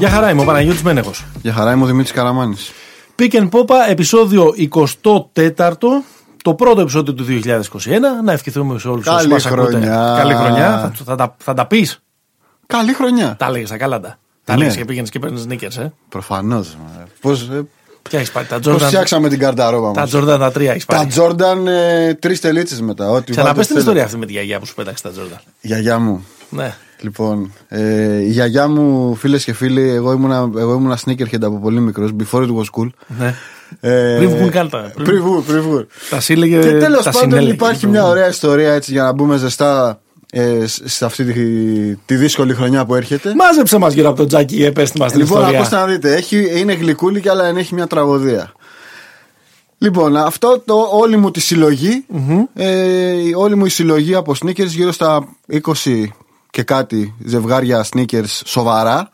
Γεια χαρά είμαι ο Παναγιώτης Μένεγος. Γεια χαρά είμαι ο Δημήτρης Καραμάνης. Pick and Popa, επεισόδιο 24. Το πρώτο επεισόδιο του 2021. Να ευχηθούμε σε όλους Καλή όσους μας ακούτε. χρονιά. Καλή χρονιά. Θα, θα, τα, θα τα πεις. Καλή χρονιά. Τα έλεγες τα κάλαντα. Τα Ναι. έλεγες και πήγαινες και παίρνεις νίκες, ε. Προφανώς. Πώς, ε, Ποια έχεις πάρει, τα πώς Jordan; φτιάξαμε την καρταρόμπα Τα μας; Jordan τα τρία έχεις Τα πάρει. Jordan ε, τρεις τελίτσες μετά. Ό,τι Ξαναπες βάλτε την θέλετε. ιστορία αυτή με τη γιαγιά που σου πέταξε τα Jordan. Γιαγιά μου. Ναι. Λοιπόν, ε, η γιαγιά μου, φίλες και φίλοι, εγώ ήμουνα, εγώ ήμουνα sneakerhead από πολύ μικρός, before it was cool. ναι. Ε, Πριν βγουν κάλτα. Πριν- Πριν βγουν, πριν βγουν. Τα σύλλεγε. Και τέλος τα πάντων συνέλεγε. υπάρχει μια ωραία ιστορία έτσι για να μπούμε ζεστά ε, σ- σε αυτή τη, τη δύσκολη χρονιά που έρχεται. Μάζεψε μας γύρω από τον Τζάκι, επέστη μας την Λοιπόν, ιστορία. ακούστε να δείτε, έχει, είναι γλυκούλη και αλλά έχει μια τραγωδία. Λοιπόν, αυτό το όλη μου τη συλλογη ε, η- όλη μου η συλλογή από sneakers γύρω στα 20 και κάτι ζευγάρια sneakers σοβαρα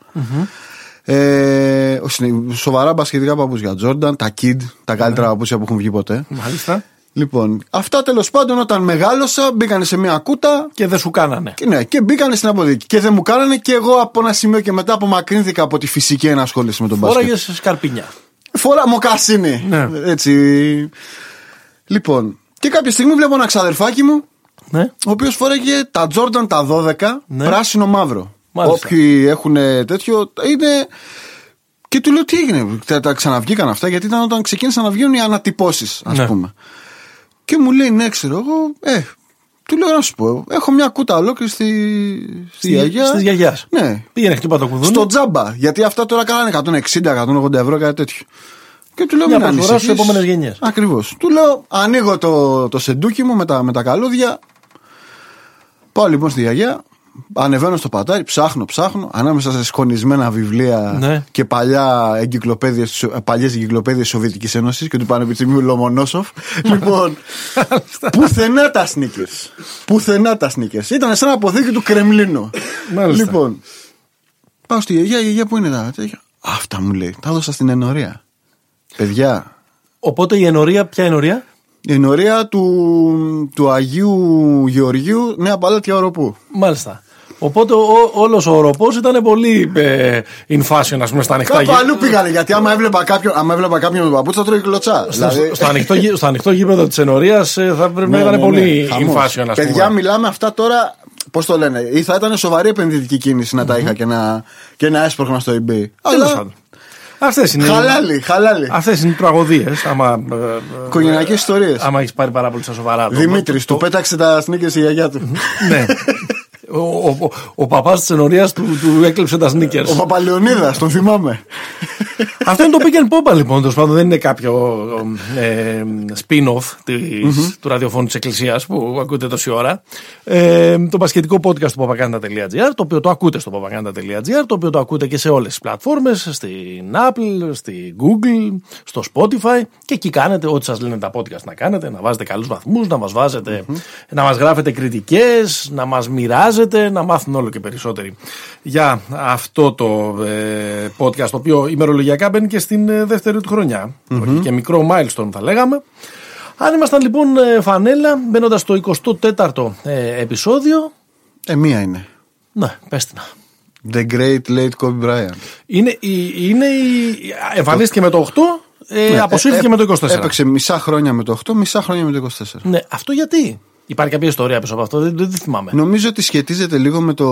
Ε, ο συνε- σοβαρά μπασχετικά παπούτσια Jordan, τα Kid, τα καλύτερα παπούτσια που έχουν βγει ποτέ. Μάλιστα. Λοιπόν, αυτά τέλος πάντων όταν μεγάλωσα μπήκανε σε μια κούτα Και δεν σου κάνανε. και, ναι, και μπήκανε στην αποδίκη. Και δεν μου κάνανε και εγώ από ένα σημείο και μετά απομακρύνθηκα από τη φυσική ενασχόληση με τον μπάσκετ. Φόραγες σκαρπίνια. Φορά μοκασίνη. Ναι. Έτσι. Λοιπόν, και κάποια στιγμή βλέπω ένα ξαδερφάκι μου, Ναι. ο οποίος φόραγε τα Jordan τα 12, Ναι. πράσινο μαύρο. Μάλιστα. Όποιοι έχουν τέτοιο, είναι. Και του λέω τι έγινε, τα, τα ξαναβγήκαν αυτά, γιατί ήταν όταν ξεκίνησαν να βγαίνουν οι ανατυπώσεις, ας Ναι. πούμε. Και μου λέει, ναι, ξέρω εγώ, ε, του λέω να σου πω, έχω μια κούτα ολόκληρη στη, στη γιαγιά. Στη γιαγιάς. Ναι, Πήγαινε χτύπα το κουδούνι. στο τζάμπα. Γιατί αυτά τώρα κάνανε 160-180 ευρώ, κάτι τέτοιο. Και του λέω Μια μην προσφορά ανησυχείς. στις επόμενες γενιές. Ακριβώς. Του λέω, ανοίγω το, το σεντούκι μου με τα, με τα καλούδια. Πάω λοιπόν στη γιαγιά. Ανεβαίνω στο πατάρι, ψάχνω, ψάχνω. Ανάμεσα σε σκονισμένα βιβλία Ναι. και παλιά εγκυκλοπαίδειες, παλιές εγκυκλοπαίδειες της Σοβιετικής Ένωσης και του Πανεπιστημίου Λομονόσοφ. λοιπόν, πουθενά τα sneakers. Πουθενά τα sneakers. Ήταν σαν αποθήκη του Κρεμλίνου. Μάλιστα. Λοιπόν, πάω στη γιαγιά, η γιαγιά που είναι τα τέτοια. Αυτά μου λέει. Τα έδωσα στην ενορία. Παιδιά, Οπότε η ενορία, ποια ενορία; Η ενορία του, του Αγίου Γεωργίου Νέα Παλάτια Οροπού. Μάλιστα. Οπότε ο, όλος ο οροπός ήταν πολύ ε, in fashion, ας πούμε, στα ανοιχτά Κάπου γη- αλλού πήγανε γιατί άμα έβλεπα κάποιον, άμα έβλεπα κάποιον με παπούτσα τρώει κλωτσά. Στο, Δηλαδή, στο, ανοιχτό, γη- στο ανοιχτό γήπεδο της ενορίας ε, θα πρέπει να ναι, ήταν ναι, πολύ ναι, in χαμός. fashion, ας Παιδιά, πούμε. μιλάμε αυτά τώρα. Πώς το λένε, ή θα ήταν σοβαρή επενδυτική κίνηση να τα είχα και να, και να έσπρωχνα στο eBay. Τέλος Αλλά πάντων. Αυτές είναι, χαλάλι, χαλάλι. αυτές είναι οι τραγωδίες. Άμα, ε, ε, Οικογενειακές ιστορίες. άμα έχεις πάρει πάρα πολύ στα σοβαρά. το- Δημήτρης, του πέταξε τα sneakers η γιαγιά του. Ναι. Ο, ο, ο, ο παπάς της ενορίας του, του έκλεψε τα sneakers. Ο Παπαλεωνίδα, τον θυμάμαι. Αυτό είναι το pick and pop λοιπόν. Τέλος πάντων δεν είναι κάποιο ε, spin-off της, του ραδιοφώνου της Εκκλησίας που ακούτε τόση ώρα. Ε, το πασχετικό podcast του papaganda.gr, το οποίο το ακούτε στο papaganda.gr, το οποίο το ακούτε και σε όλες τις πλατφόρμες, στην Apple, στη Google, στο Spotify και εκεί κάνετε ό,τι σας λένε τα podcast να κάνετε, να βάζετε καλούς βαθμούς, να μας βαζετε να μας γράφετε κριτικές, να μας μοιράζετε, να μάθουν όλο και περισσότεροι για αυτό το ε, podcast, το οποίο ημερολογιακά μπαίνει και στην ε, δεύτερη του χρονια Όχι και μικρό milestone θα λέγαμε. Αν ήμασταν λοιπόν ε, φανέλα, μπαίνοντας στο 24ο ε, επεισόδιο. Ε, μία είναι. Ναι, πες την. The Great Late Kobe Bryant. Είναι, η, είναι η, εμφανίστηκε με το 8, ε, Ναι, αποσύρθηκε ε, με το 24. Έπαιξε μισά χρόνια με το 8, μισά χρόνια με το 24. Ναι, αυτό γιατί; Υπάρχει κάποια ιστορία πίσω από αυτό, δεν, δεν, δεν θυμάμαι. Νομίζω ότι σχετίζεται λίγο με, το,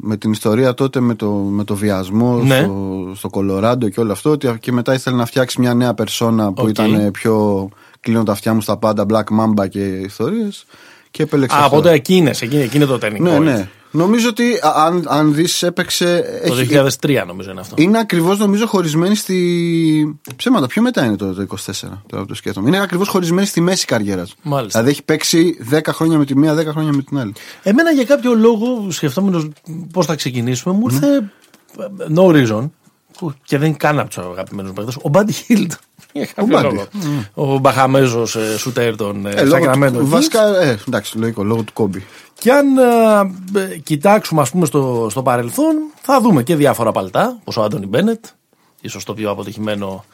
με την ιστορία τότε με το, με το βιασμό Ναι. στο, στο Κολοράντο και όλο αυτό. Ότι και μετά ήθελε να φτιάξει μια νέα περσόνα που Οκ. ήταν πιο κλείνω τα αυτιά μου στα πάντα, Black Mamba και ιστορίες. Και επέλεξε. Α, αυτό. οπότε εκείνες, εκείνη, εκείνη το turning Ναι, point. ναι. Νομίζω ότι α, αν, αν δεις, έπαιξε. Το έχει- 2003 νομίζω είναι αυτό. Είναι ακριβώς νομίζω χωρισμένη στη. Ψέματα, πιο μετά είναι το, το 24, τώρα που το σκέφτομαι. Είναι ακριβώς χωρισμένη στη μέση καριέρας. Μάλιστα. Δηλαδή έχει παίξει 10 χρόνια με τη μία, 10 χρόνια με την άλλη. Εμένα για κάποιο λόγο, σκεφτόμενος πώς θα ξεκινήσουμε, μου ήρθε Ναι. ε, no reason. Που Και δεν είναι καν από τους αγαπημένους παίκτε. Ο Μπάντι Χίλτ. Για κάποιο Buddy. λόγο. Ο Μπαχαμέζος ε, σουτέρ των Ε, ε, λόγω Sacramento του, Kings. βασικά, ε, εντάξει, λογικό, λόγω του κόμπι. Και αν ε, ε, κοιτάξουμε ας πούμε στο, στο παρελθόν, θα δούμε και διάφορα παλτά, όπως ο Άντωνι Μπένετ, ίσως το πιο αποτυχημένο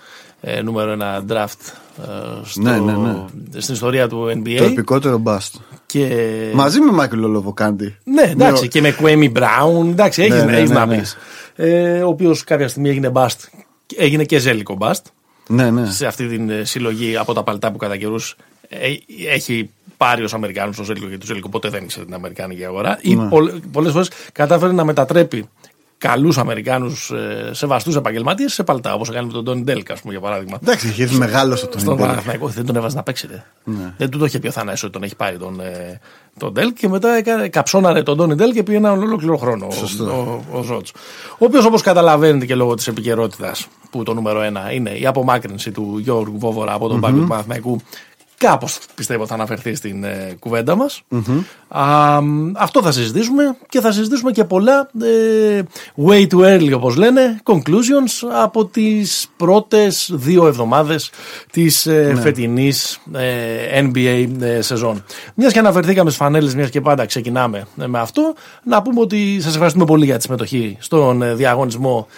ε, νούμερο ένα draft ε, στο, Ναι, ναι, ναι. στην ιστορία του NBA. Το επικότερο μπαστ. Και... Μαζί με Μάικλ Λολοβοκάντι. Ναι, εντάξει, και με Κουέμι Μπράουν, εντάξει, έχει Ναι, ναι, έχεις ναι, να ναι. Πεις. ε, ο οποίος κάποια στιγμή έγινε μπαστ, έγινε και ζέλικο μπαστ. Ναι, ναι. Σε αυτή την ε, συλλογή από τα παλτά που κατά καιρούς ε, έχει πάρει ως Αμερικάνους το Ζέλικο, γιατί το Ζέλικο ποτέ δεν ήξερε την Αμερικάνικη αγορά. Ή Ναι. πολλές φορές κατάφερε να μετατρέπει καλούς Αμερικάνους ε, σεβαστούς επαγγελματίες σε παλτά, όπως έκανε με τον Τόνι Ντέλκα, ας πούμε, για παράδειγμα. Εντάξει, είχε έρθει μεγάλο στο τον Στον Ιντέλ. Παναθηναϊκό δεν τον έβαζε να παίξει. ρε. Ναι. Δεν του το είχε πει ο Θανάσης ότι τον έχει πάρει τον, ε, τον Ντέλ και μετά έκανε, καψώναρε τον Τόνι Ντέλ και πήγε ένα ολόκληρο χρόνο ο, ο, ο Ζότς. Ο οποίος όπως καταλαβαίνετε και λόγω της επικαιρότητας που το νούμερο ένα είναι η απομάκρυνση του Γιώργου Βόβορα από τον πάγκο του Παναθηναϊκού κάπως πιστεύω θα αναφερθεί στην ε, κουβέντα μας. Α, μ, αυτό θα συζητήσουμε και θα συζητήσουμε και πολλά ε, way too early όπως λένε conclusions από τις πρώτες δύο εβδομάδες της ε, φετινής ε, NBA ε, σεζόν. Μιας και αναφερθήκαμε στις φανέλες, μιας και πάντα ξεκινάμε ε, με αυτό, να πούμε ότι σας ευχαριστούμε πολύ για τη συμμετοχή στον ε, διαγωνισμό ε,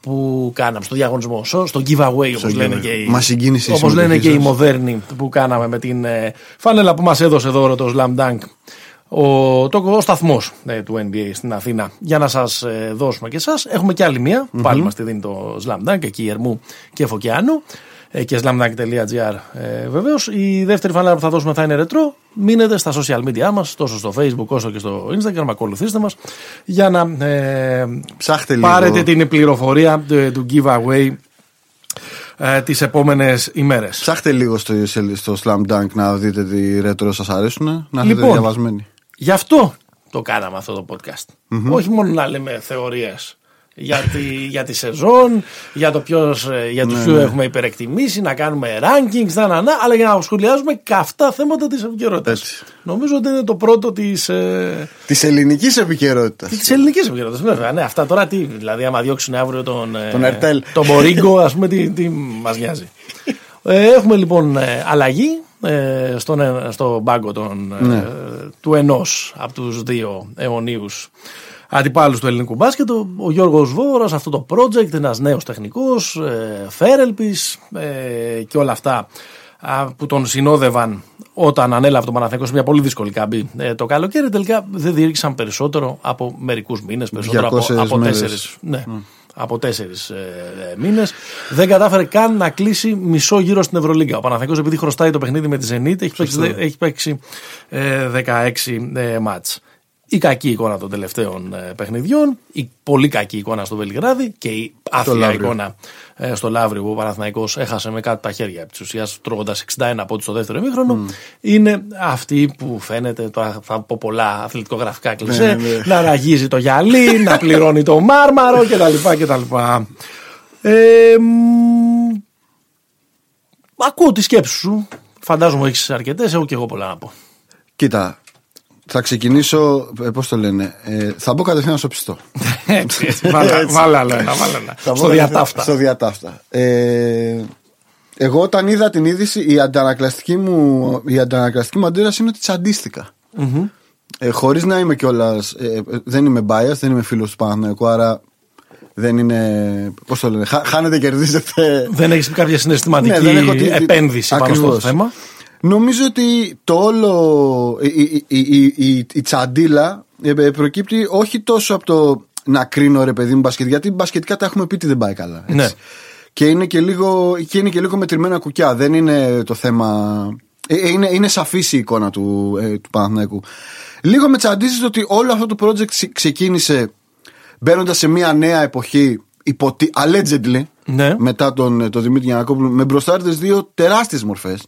που κάναμε, στο διαγωνισμό, στο στο giveaway όπως λένε giveaway. και οι, Μας συγκίνησε η όπως λένε συμμετοχή και οι σας. μοδέρνοι που κάναμε με την ε, φάνελα που μας έδωσε δώρο το Slam Dunk. Ο, το, ο σταθμός του NBA στην Αθήνα. Για να σας ε, δώσουμε και εσάς έχουμε και άλλη μία. Πάλι μας τη δίνει το Slam Dunk εκεί Ερμού και Φωκιάνου. ε, και slamdunk.gr ε, βεβαίως η δεύτερη φανέλα που θα δώσουμε θα είναι ρετρό μείνετε στα social media μας τόσο στο facebook όσο και στο instagram ακολουθήστε μας για να ε, Ψάχτε λίγο. πάρετε την πληροφορία ε, του giveaway ε, τις επόμενες ημέρες. Ψάχτε λίγο στο, σε- στο Slam Dunk να δείτε τι ρέτρο σας αρέσουν. Να είστε Λοιπόν. διαβασμένοι. Γι' αυτό το κάναμε αυτό το podcast. Όχι μόνο να λέμε θεωρίες για τη, για τη σεζόν, για, το ποιος, ε, για τους Ναι, ποιους έχουμε υπερεκτιμήσει, να κάνουμε rankings, να, να, να, αλλά για να σχολιάζουμε καυτά θέματα της επικαιρότητας. Έτσι. Νομίζω ότι είναι το πρώτο της, ε, Της ελληνικής επικαιρότητας. της ελληνικής επικαιρότητας. Βέβαια, ναι, αυτά τώρα τι, δηλαδή άμα διώξουν αύριο τον, ε, Τον Ερτέλ. τον Μπορίγκο, ας πούμε, τι, τι μας νοιάζει. Ε, έχουμε λοιπόν ε, αλλαγή ε, στον, ε, στο μπάγκο των, ε, Ναι. του ενός από τους δύο αιωνίους αντιπάλους του ελληνικού μπάσκετ, ο, ο Γιώργος Βόρας, αυτό το project, ένας νέος τεχνικός, ε, φέρελπης ε, και όλα αυτά α, που τον συνόδευαν όταν ανέλαβε τον Παναθηναϊκό σε μια πολύ δύσκολη καμπή ε, το καλοκαίρι, τελικά δεν διήρξαν περισσότερο από μερικούς μήνες, περισσότερο από, 200 από μέρες. τέσσερις ναι, από τέσσερις ε, μήνες. Δεν κατάφερε καν να κλείσει μισό γύρο στην Ευρωλίγκα. Ο Παναθηναϊκός επειδή χρωστάει το παιχνίδι με τη Zenit έχει παίξει, δε- έχει παίξει ε, 16 ε, μάτς. Η κακή εικόνα των τελευταίων ε, παιχνιδιών, η πολύ κακή εικόνα στο Βελιγράδι και η άθλια Λαύριο. εικόνα ε, στο Λαύριο που ο Παναθηναϊκός έχασε με κάτι τα χέρια επί της ουσίας τρώγοντας 61 πόντους στο δεύτερο ημίχρονο είναι αυτή που φαίνεται, τώρα θα πω πολλά αθλητικογραφικά κλισέ, Ναι, ναι. να ραγίζει το γυαλί, να πληρώνει το μάρμαρο κτλ. κτλ. Ε, μ, ακούω τη σκέψη σου. Φαντάζομαι έχεις αρκετές. Έχω και εγώ πολλά να πω. Κοίτα, θα ξεκινήσω. Πώς το λένε. Ε, θα μπω κατευθείαν στο πιστό. Έτσι, έτσι. Βάλε βάλε άλλο ένα. βάλε ένα. Θα μπω Στο κατευθείαν διατάφτα. Στο διατάφτα. Ε, εγώ όταν είδα την είδηση, η αντανακλαστική μου, η αντανακλαστική μου αντίδραση είναι ότι τσαντίστηκα. Ε, Χωρίς να είμαι κιόλας. Ε, δεν είμαι bias, δεν είμαι φίλος του Παναθηναϊκού, άρα δεν είναι. Πώς το λένε, χα- χάνετε, κερδίζετε. Δεν έχεις κάποια συναισθηματική Ναι, δεν έχω τη- επένδυση πάνω στο Ακριβώς. θέμα. Νομίζω ότι το όλο. Η, η, η, η, η- η τσαντίλα ε, ε, προκύπτει όχι τόσο από το να κρίνω ρε παιδί μου μπασκετ, γιατί μπασκετικά τα έχουμε πει ότι δεν πάει καλά. έτσι. Ναι. Και είναι και λίγο, και είναι και λίγο μετρημένα κουκιά. Δεν είναι το θέμα. ε, ε, Είναι, είναι σαφής η εικόνα του, ε, του Παναθηναϊκού. Λίγο με τσαντίζεις ότι όλο αυτό το project ξε- ξεκίνησε μπαίνοντας σε μια νέα εποχή, υποτι... allegedly, Ναι. μετά τον, ε, τον Δημήτρη Γιανακόπουλο, με μπροστάρτε δύο τεράστιες μορφές,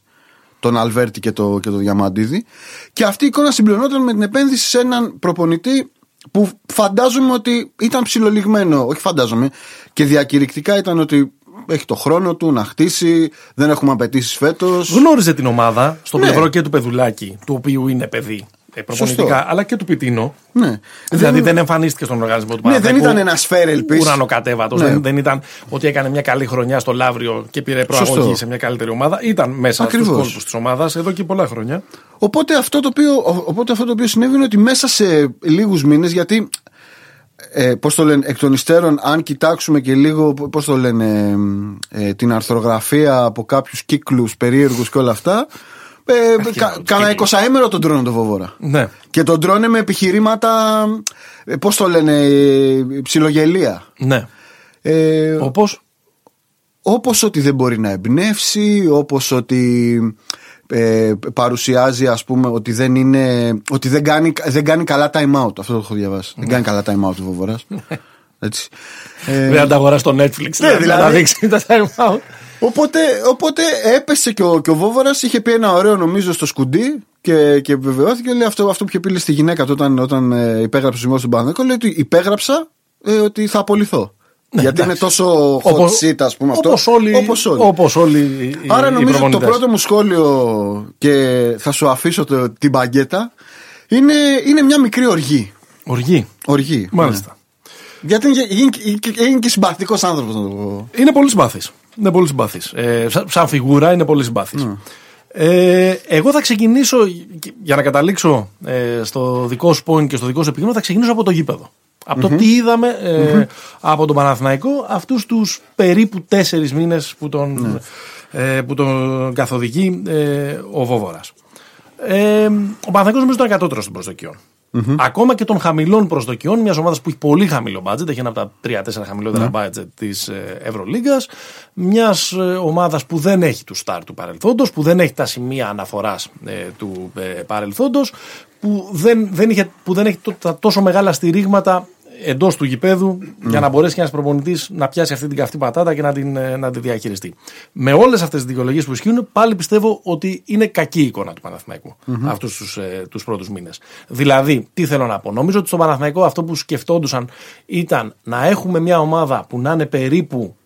τον Αλβέρτη και το, και το Διαμαντίδη. Και αυτή η εικόνα συμπληρωνόταν με την επένδυση σε έναν προπονητή που φαντάζομαι ότι ήταν ψιλολιγμένο. Όχι φαντάζομαι. Και διακηρυκτικά ήταν ότι έχει το χρόνο του να χτίσει, δεν έχουμε απαιτήσεις φέτος. Γνώριζε την ομάδα στο Ναι. πλευρό και του Πεδουλάκη, του οποίου είναι παιδί ε, προπονητικά, Σωστό. αλλά και του Πιτίνο. Ναι. Δηλαδή δεν εμφανίστηκε στον οργανισμό του Ναι, δεν Παναθηναϊκού ήταν ένας σφαίρελπη. Ουρανοκατέβατος. Ναι. Δεν, δεν ήταν ότι έκανε μια καλή χρονιά στο Λαύριο και πήρε προαγωγή Σωστό. σε μια καλύτερη ομάδα. Ήταν μέσα στους Ακριβώς. κόλπους της ομάδας εδώ και πολλά χρόνια. Οπότε αυτό, το οποίο, ο- οπότε αυτό το οποίο συνέβη είναι ότι μέσα σε λίγους μήνες, γιατί. Ε, Πώς το λένε, εκ των υστέρων, αν κοιτάξουμε και λίγο πώς το λένε, ε, την αρθρογραφία από κάποιους κύκλους περίεργους και όλα αυτά, Ε, κα, Κάνα εικοσαήμερο τον τρώνε τον Βόβορα. Ναι. Και τον τρώνε με επιχειρήματα. Ε, Πώς το λένε, ε, ψιλογελία. Ναι. Ε, Όπως; όπως ότι δεν μπορεί να εμπνεύσει, όπως ότι ε, παρουσιάζει ας πούμε ότι δεν είναι ότι δεν κάνει, δεν κάνει καλά time out αυτό το έχω διαβάσει δεν κάνει καλά time out ο Βοβοράς έτσι ε, Δεν θα τα αγοράσει στο Netflix. δηλαδή, δηλαδή. Να δείξει τα time out. Οπότε, οπότε έπεσε και ο, και ο Βόβορας είχε πει ένα ωραίο νομίζω στο σκουντί και, και βεβαιώθηκε λέει αυτό, αυτό που είχε πει λέει, στη γυναίκα του όταν, όταν ε, υπέγραψε το συμβόλαιο στον Παναγενικό λέει ότι υπέγραψα ε, ότι θα απολυθώ γιατί είναι τόσο hot Όπως- seat ας πούμε αυτό Όπως όλοι, όπως όλοι. όπως όλοι οι, Άρα οι νομίζω ότι το προπονητές. πρώτο μου σχόλιο και θα σου αφήσω το, την μπαγκέτα είναι, είναι μια μικρή οργή. Οργή. Οργή. Μάλιστα. Ναι. Γιατί είναι, και- είναι, και- είναι και συμπαθητικός άνθρωπος να το πω. Είναι πολύ συμπαθής. Είναι πολύ συμπαθής. Ε, σαν, σαν φιγούρα είναι πολύ συμπαθής. Ναι. Ε, εγώ θα ξεκινήσω, για να καταλήξω ε, στο δικό σου point και στο δικό σου επιχείρημα, θα ξεκινήσω από το γήπεδο. Από το τι είδαμε ε, από τον Παναθηναϊκό αυτούς τους περίπου τέσσερις μήνες που τον, ε, που τον καθοδηγεί ε, ο Βόβορας. Ε, ο Παναθηναϊκός νομίζω ήταν κατώτερος των προσδοκιών. Ακόμα και των χαμηλών προσδοκιών μιας ομάδας που έχει πολύ χαμηλό budget, έχει ένα από τα 3-4 χαμηλότερα budget της Ευρωλίγκας. Μιας ομάδας που δεν έχει του στάρ του παρελθόντος, που δεν έχει τα σημεία αναφοράς του ε, παρελθόντος, που δεν, δεν, είχε, που δεν έχει τό- τα τόσο μεγάλα στηρίγματα εντός του γηπέδου για να μπορέσει και ένας προπονητής να πιάσει αυτή την καυτή πατάτα και να την, ε, να τη διαχειριστεί. Με όλες αυτές τις δικαιολογίες που ισχύουν, πάλι πιστεύω ότι είναι κακή η εικόνα του παναθηναικου αυτούς τους ε, τους πρώτους μήνες. Δηλαδή, τι θέλω να πω. Νομίζω ότι στον Παναθηναϊκό αυτό που σκεφτόντουσαν ήταν να έχουμε μια ομάδα που να είναι περίπου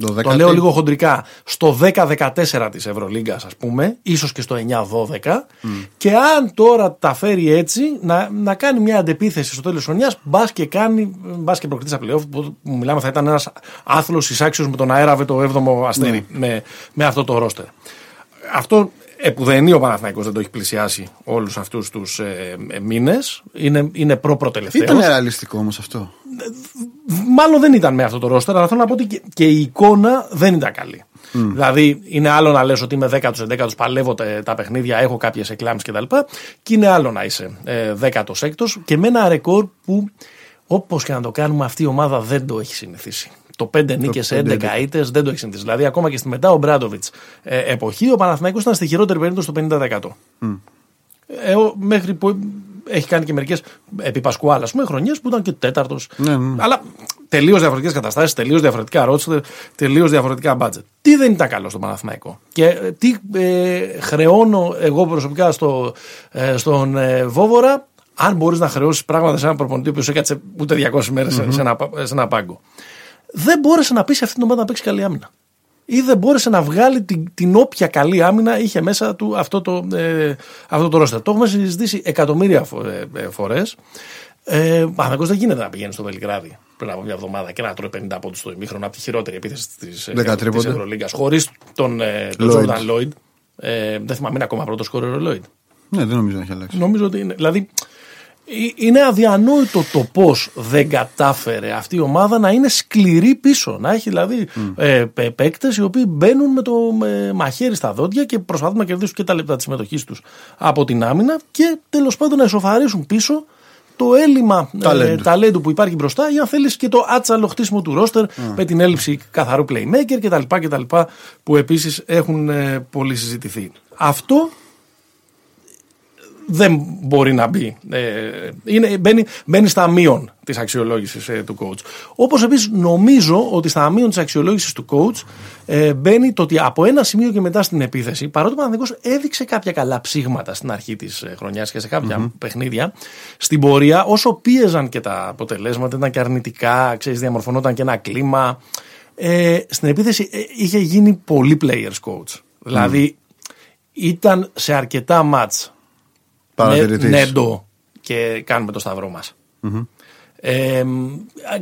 Το το δεκάτη- λέω λίγο χοντρικά, στο 10-14 της Ευρωλίγκας ας πούμε, ίσως και στο 9-12 και αν τώρα τα φέρει έτσι να, να κάνει μια αντεπίθεση στο τέλος της χρονιάς μπας και κάνει, μπας και προκτήσει στα playoff που, που μιλάμε θα ήταν ένας άθλος εισάξιος με τον αέραβε το 7ο αστέρι με, με αυτό το ρόστερ. Αυτό επουδενή ο Παναθηναϊκός δεν το έχει πλησιάσει όλους αυτούς τους ε, ε, μήνες. Είναι, είναι προ-προτελευταίος. Ήταν ρεαλιστικό όμως αυτό. Μάλλον δεν ήταν με αυτό το ρόστερ, αλλά θέλω να πω ότι και, και η εικόνα δεν ήταν καλή. Δηλαδή, είναι άλλο να λες ότι είμαι 10ο, 11ο, παλεύω τα, τα παιχνίδια, έχω κάποιες εκλάμψεις κτλ. Και είναι άλλο να είσαι ε, 16ο και με ένα ρεκόρ που όπως και να το κάνουμε, αυτή η ομάδα δεν το έχει συνηθίσει. Το 5 νίκες σε 11 ήττες δεν το έχει συνηθίσει. Δηλαδή, ακόμα και στη μετά ο Μπράντοβιτς ε, εποχή, ο Παναθηναϊκός ήταν στη χειρότερη περίπτωση στο 50%. Ε, ο- μέχρι που έχει κάνει και μερικές επί Πασκουάλ, ας πούμε, χρονιές που ήταν και τέταρτος. Ναι, ναι. Αλλά τελείως διαφορετικές καταστάσεις, τελείως διαφορετικά ρότσερ, τελείως διαφορετικά μπάτζετ. Τι δεν ήταν καλό στο Παναθηναϊκό; Και ε, τι ε, χρεώνω εγώ προσωπικά στο, ε, στον ε, Βόβορα, αν μπορείς να χρεώσεις πράγματα σε έναν προπονητή που έκατσε ούτε 200 μέρες σε, σε, ένα, σε ένα πάγκο. Δεν μπόρεσε να πείσει αυτή την ομάδα να παίξει καλή άμυνα ή δεν μπόρεσε να βγάλει την, την όποια καλή άμυνα είχε μέσα του αυτό το, ε, αυτό το ρόστερ. Το έχουμε συζητήσει εκατομμύρια φο, ε, ε, φορές. Ε, ο Παναθηναϊκός δεν γίνεται να πηγαίνει στο Βελιγράδι πριν από μια εβδομάδα και να τρώει 50 πόντους στο ημίχρονο από τη χειρότερη επίθεση της Δεκα τρίποντα. Ευρωλίγκας. Χωρίς τον, ε, τον Lloyd. Jordan Lloyd. Ε, δεν θυμάμαι, είναι ακόμα πρώτος σκόρερ ο Lloyd. Ναι, δεν νομίζω να έχει αλλάξει. Νομίζω ότι είναι. Δηλαδή, ε, είναι αδιανόητο το πώς δεν κατάφερε αυτή η ομάδα να είναι σκληρή πίσω. Να έχει δηλαδή ε, παίκτες οι οποίοι μπαίνουν με το ε, μαχαίρι στα δόντια και προσπαθούν να κερδίσουν και τα λεπτά της συμμετοχής τους από την άμυνα και τέλος πάντων να ισοφαρίσουν πίσω το έλλειμμα ε, Ταλέντου. ταλέντου που υπάρχει μπροστά για να θέλεις και το άτσαλο χτίσιμο του ρόστερ με την έλλειψη καθαρού playmaker κτλ. κτλ που επίσης έχουν ε, πολύ συζητηθεί. Αυτό δεν μπορεί να μπει. Ε, είναι, μπαίνει, μπαίνει στα μείον της αξιολόγησης ε, του coach. Όπως επίσης νομίζω ότι στα μείον της αξιολόγησης του coach ε, μπαίνει το ότι από ένα σημείο και μετά στην επίθεση, παρότι ο Παναδικός έδειξε κάποια καλά ψήγματα στην αρχή της ε, χρονιάς και σε κάποια παιχνίδια, στην πορεία, όσο πίεζαν και τα αποτελέσματα, ήταν και αρνητικά, ξέρεις, διαμορφωνόταν και ένα κλίμα. Ε, στην επίθεση ε, είχε γίνει πολύ players coach. Δηλαδή ήταν σε αρκετά μάτς Παρατηρητής. ναι, νέντο και κάνουμε το σταυρό μας. Ε,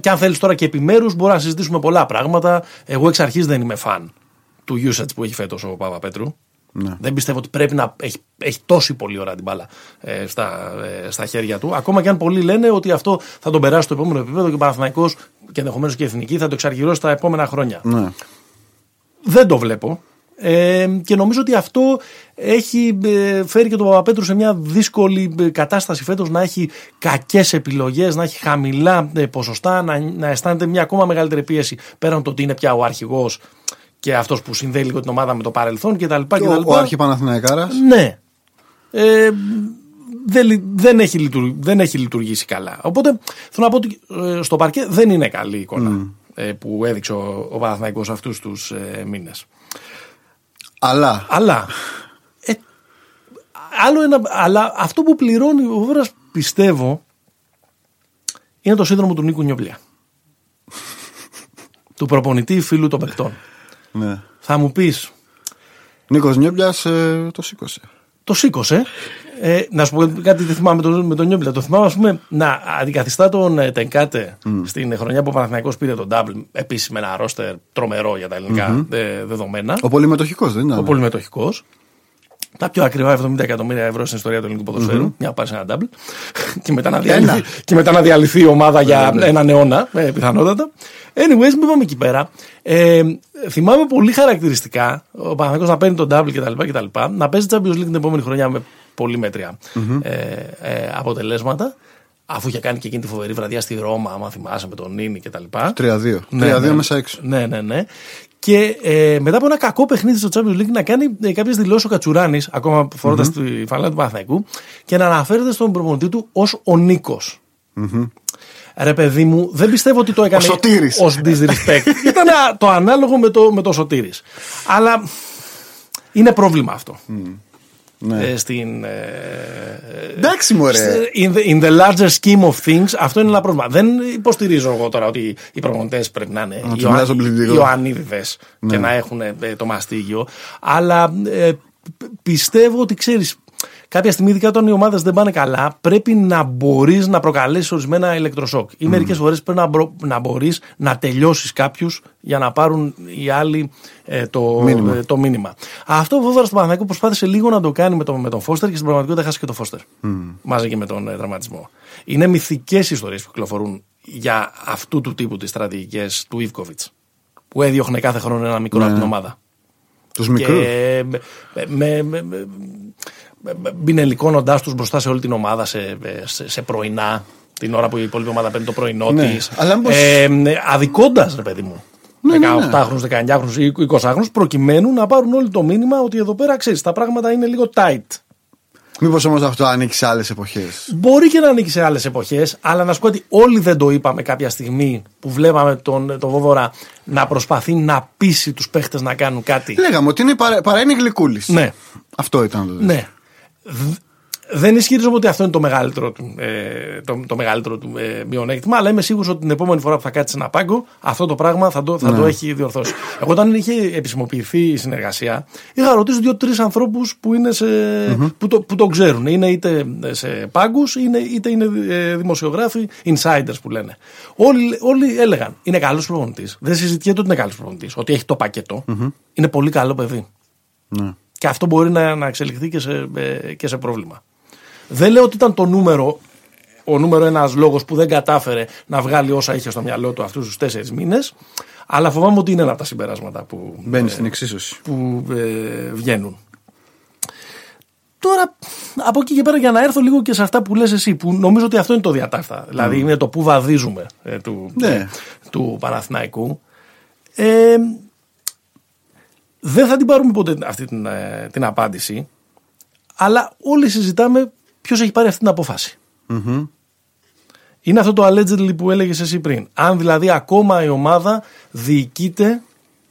και αν θέλεις τώρα και επιμέρους μπορούμε να συζητήσουμε πολλά πράγματα. Εγώ εξ αρχής δεν είμαι φαν του usage που έχει φέτος ο Παπαπέτρου. Ναι. Δεν πιστεύω ότι πρέπει να έχει, έχει τόση πολύ ώρα την μπάλα ε, στα, ε, στα χέρια του. Ακόμα και αν πολλοί λένε ότι αυτό θα τον περάσει στο επόμενο επίπεδο και ο Παναθηναϊκός και ενδεχομένως και η Εθνική θα το εξαργυρώσει τα επόμενα χρόνια. Ναι. Δεν το βλέπω. Ε, και νομίζω ότι αυτό έχει ε, φέρει και τον Παπαπέτρου σε μια δύσκολη ε, κατάσταση φέτος να έχει κακές επιλογές, να έχει χαμηλά ε, ποσοστά, να, να αισθάνεται μια ακόμα μεγαλύτερη πίεση πέραν το ότι είναι πια ο αρχηγός και αυτός που συνδέει λίγο την ομάδα με το παρελθόν κτλ. Και ο, ο αρχιπαναθηναϊκάρας. Ναι. Ε, δεν, δεν, έχει δεν έχει λειτουργήσει καλά. Οπότε θέλω να πω ότι στο παρκέ δεν είναι καλή εικόνα που έδειξε ο, ο Παναθηναϊκός αυτούς τους ε, μήνες. Αλλά. Αλλά. Ε, άλλο ένα, αλλά αυτό που πληρώνει ο Βόρα πιστεύω είναι το σύνδρομο του Νίκου Νιόμπλια. του προπονητή φίλου των παιχτών. Ναι. Θα μου πεις. Νίκος Νιόμπλια ε, το σήκωσε. Το σήκωσε. Ε, να σου πω κάτι δεν θυμάμαι με τον, με τον Νιόμπλια. Το θυμάμαι, ας πούμε, να αντικαθιστά τον ε, Τενκάτε mm. στην χρονιά που ο Παναθηναϊκός πήρε τον Double. Επίσης με ένα ρόστερ τρομερό για τα ελληνικά mm-hmm. δεδομένα. Ο πολυμετοχικός δεν ήταν; Ο πολυμετοχικός. Τα πιο ακριβά 70 εκατομμύρια ευρώ στην ιστορία του ελληνικού ποδοσφαίρου. Mm-hmm. Μια πάρει ένα double. και, μετά να διαλυθεί, και μετά να διαλυθεί η ομάδα για έναν αιώνα, ε, πιθανότατα. Anyways, μην πάμε εκεί πέρα. Ε, θυμάμαι πολύ χαρακτηριστικά ο Παναγιώτο να παίρνει τον double κτλ. Να παίζει Champions League την επόμενη χρονιά με πολύ μέτρια mm-hmm. ε, ε, αποτελέσματα. Αφού είχε κάνει και εκείνη τη φοβερή βραδιά στη Ρώμα, άμα θυμάσαι, με τον Νίνη κτλ. 3-2. 3-2 ναι, ναι, μέσα έξω. Ναι, ναι, ναι. Και ε, μετά από ένα κακό παιχνίδι στο Champions League να κάνει ε, κάποιες δηλώσεις ο Κατσουράνης, ακόμα φορώντας mm-hmm. τη φανέλα του Παναθαϊκού, και να αναφέρεται στον προπονητή του ως ο Νίκος. Mm-hmm. Ρε παιδί μου, δεν πιστεύω ότι το έκανε ως disrespect. Ήταν το ανάλογο με το, με το Σωτήρης. Αλλά είναι πρόβλημα αυτό. Mm. Ναι. Ε, στην, ε, Εντάξει, μωρέ. In the, in the larger scheme of things, αυτό είναι ένα πρόβλημα. Δεν υποστηρίζω εγώ τώρα ότι οι προπονητές πρέπει να είναι Ιωαννίδηδες ναι. και να έχουν ε, το μαστίγιο. Αλλά ε, πιστεύω ότι ξέρεις, κάποια στιγμή, ειδικά όταν οι ομάδες δεν πάνε καλά, πρέπει να μπορείς να προκαλέσεις ορισμένα ηλεκτροσόκ. Ή mm. μερικές φορές πρέπει να, να μπορείς να τελειώσεις κάποιους για να πάρουν οι άλλοι ε, το, μήνυμα. Ε, το μήνυμα. Αυτό βέβαια στο Παναθηναϊκό προσπάθησε λίγο να το κάνει με, το, με τον Φώστερ και στην πραγματικότητα χάσει και τον Φώστερ. Mm. Μαζί και με τον ε, δραματισμό. Είναι μυθικές ιστορίες που κυκλοφορούν για αυτού του τύπου τις στρατηγικές του Ιβκοβιτς. Που έδιωχνε κάθε χρόνο ένα μικρό ναι. από την ομάδα. Τους μικρούς. με, με, με, μπινελικώνοντά τους μπροστά σε όλη την ομάδα σε, σε, σε πρωινά, την ώρα που η υπόλοιπη ομάδα παίρνει το πρωινό ναι. της. Ε, Αδικώντας, ρε παιδί μου. Ναι, 18χρονου, ναι, 19χρονου ναι. ή 20χρονου, προκειμένου να πάρουν όλοι το μήνυμα ότι εδώ πέρα ξέρεις, τα πράγματα είναι λίγο tight. Μήπως όμως αυτό ανήκει σε άλλες εποχές; Μπορεί και να ανήκει σε άλλες εποχές, αλλά να σου πω ότι όλοι δεν το είπαμε κάποια στιγμή που βλέπαμε τον, τον Βόβορα να προσπαθεί να πείσει τους παίχτες να κάνουν κάτι. Λέγαμε ότι είναι παρά, παρά είναι γλυκούλης. Ναι. Αυτό ήταν το Ναι δεν ισχυρίζομαι ότι αυτό είναι το μεγαλύτερο του, ε, το, το μεγαλύτερο του ε, μειονέκτημα, αλλά είμαι σίγουρος ότι την επόμενη φορά που θα κάτσει ένα πάγκο, αυτό το πράγμα θα το, θα το ναι. έχει διορθώσει. Εγώ, όταν είχε επισημοποιηθεί η συνεργασία, είχα ρωτήσει δύο-τρεις ανθρώπους που, που, το, που το ξέρουν. Είναι είτε σε πάγκους, είτε είναι ε, δημοσιογράφοι, insiders που λένε. Όλοι, όλοι έλεγαν είναι καλός προπονητής. Δεν συζητιέται ότι είναι καλός προπονητής. Ότι έχει το πακετο Είναι πολύ καλό παιδί. Ναι. Και αυτό μπορεί να, να εξελιχθεί και σε, ε, και σε πρόβλημα. Δεν λέω ότι ήταν το νούμερο, ο νούμερο ένας λόγος που δεν κατάφερε να βγάλει όσα είχε στο μυαλό του αυτούς τους τέσσερις μήνες. Αλλά φοβάμαι ότι είναι ένα από τα συμπεράσματα που, Μπαίνει ε, στην εξίσωση. που ε, βγαίνουν. Τώρα, από εκεί και πέρα, για να έρθω λίγο και σε αυτά που λες εσύ, που νομίζω ότι αυτό είναι το διατάφτα. Mm. Δηλαδή, είναι το που βαδίζουμε ε, του, ναι. του Παναθηναϊκού. Ε, δεν θα την πάρουμε ποτέ αυτή την, ε, την απάντηση, αλλά όλοι συζητάμε ποιος έχει πάρει αυτή την αποφαση Είναι αυτό το allegedly που έλεγες εσύ πριν. Αν δηλαδή ακόμα η ομάδα διοικείται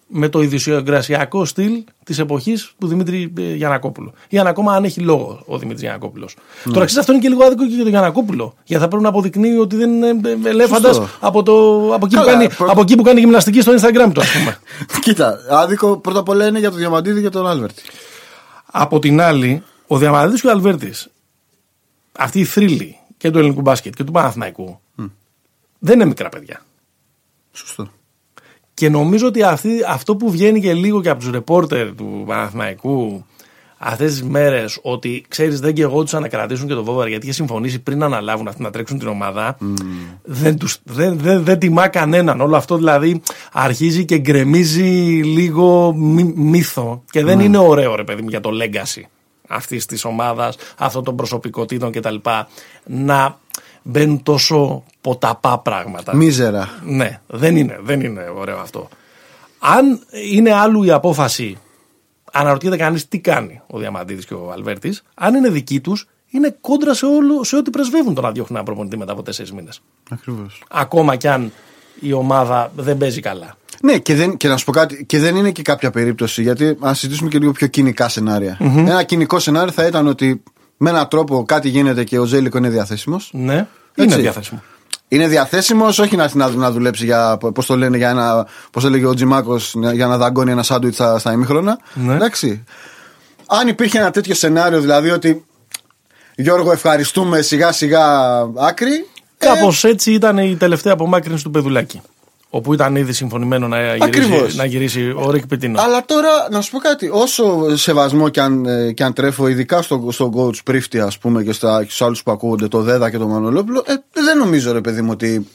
με το ιδιοσυγκρασιακό στυλ της εποχής του Δημήτρη ε, Γιανακόπουλου. Ή αν ακόμα αν έχει λόγο ο Δημήτρης Γιανακόπουλος. Mm. Τώρα ξέρεις, αυτό είναι και λίγο άδικο και για τον Γιανακόπουλο. Γιατί θα πρέπει να αποδεικνύει ότι δεν είναι ε, ελέφαντας από, από, εκεί που κάνει, από εκεί που κάνει γυμναστική στο Instagram του, ας πούμε. Κοίτα, άδικο πρώτα απ' όλα είναι για τον Διαμαντίδη και τον Άλβερτη. Από την άλλη, ο Διαμαντίδης και ο Αλβέρτης, αυτή η θρύλη και του ελληνικού μπάσκετ και του Παναθηναϊκού, mm. δεν είναι μικρά παιδιά. Σωστό. Και νομίζω ότι αυτή, αυτό που βγαίνει και λίγο και από τους ρεπόρτερ του Παναθηναϊκού αυτές τις μέρες ότι ξέρεις δεν και εγώ του να κρατήσουν και τον Βόβαρα γιατί είχε συμφωνήσει πριν να αναλάβουν αυτοί να τρέξουν την ομάδα. Δεν, τους, δεν, δεν, δεν τιμά κανέναν. Όλο αυτό δηλαδή αρχίζει και γκρεμίζει λίγο μύθο και δεν είναι ωραίο ρε παιδί μου για το legacy αυτής της ομάδας, αυτών των προσωπικότητων κτλ. Να μπαίνουν τόσο ποταπά πράγματα. Μίζερα. Ναι, δεν είναι, δεν είναι ωραίο αυτό. Αν είναι άλλου η απόφαση, αναρωτιέται κανείς τι κάνει ο Διαμαντίδης και ο Αλβέρτης. Αν είναι δική τους, είναι κόντρα σε, όλο, σε ό,τι πρεσβεύουν το να διώχνουν ένα προπονητή μετά από τέσσερις μήνες. Ακριβώς. Ακόμα κι αν η ομάδα δεν παίζει καλά. Ναι, και, δεν, και να σου πω κάτι, και δεν είναι και κάποια περίπτωση, γιατί να συζητήσουμε και λίγο πιο κοινικά Ένα κοινικό σενάριο θα ήταν ότι με έναν τρόπο κάτι γίνεται και ο Ζέλικο είναι διαθέσιμος. Ναι, είναι διαθέσιμο. Είναι διαθέσιμος, όχι να, να, να δουλέψει για, πώς το λένε, για ένα, πώς έλεγε ο Τζιμάκος, για να δαγκώνει ένα σάντουιτς στα, στα ημίχρονα. Ναι. Εντάξει. Αν υπήρχε ένα τέτοιο σενάριο, δηλαδή ότι Γιώργο, ευχαριστούμε σιγά σιγά άκρη. Κάπως ε... έτσι ήταν η τελευταία απομάκρυνση του Πεδουλάκη. Όπου ήταν ήδη συμφωνημένο να γυρίσει, να γυρίσει ο Ρικ Πιτίνο. Αλλά τώρα να σου πω κάτι. Όσο σεβασμό και αν, ε, και αν τρέφω, ειδικά στον στο coach Πρίφτη, ας πούμε, και στους άλλους που ακούγονται, το Δέδα και το Μανολόπουλο, ε, δεν νομίζω, ρε παιδί μου, ότι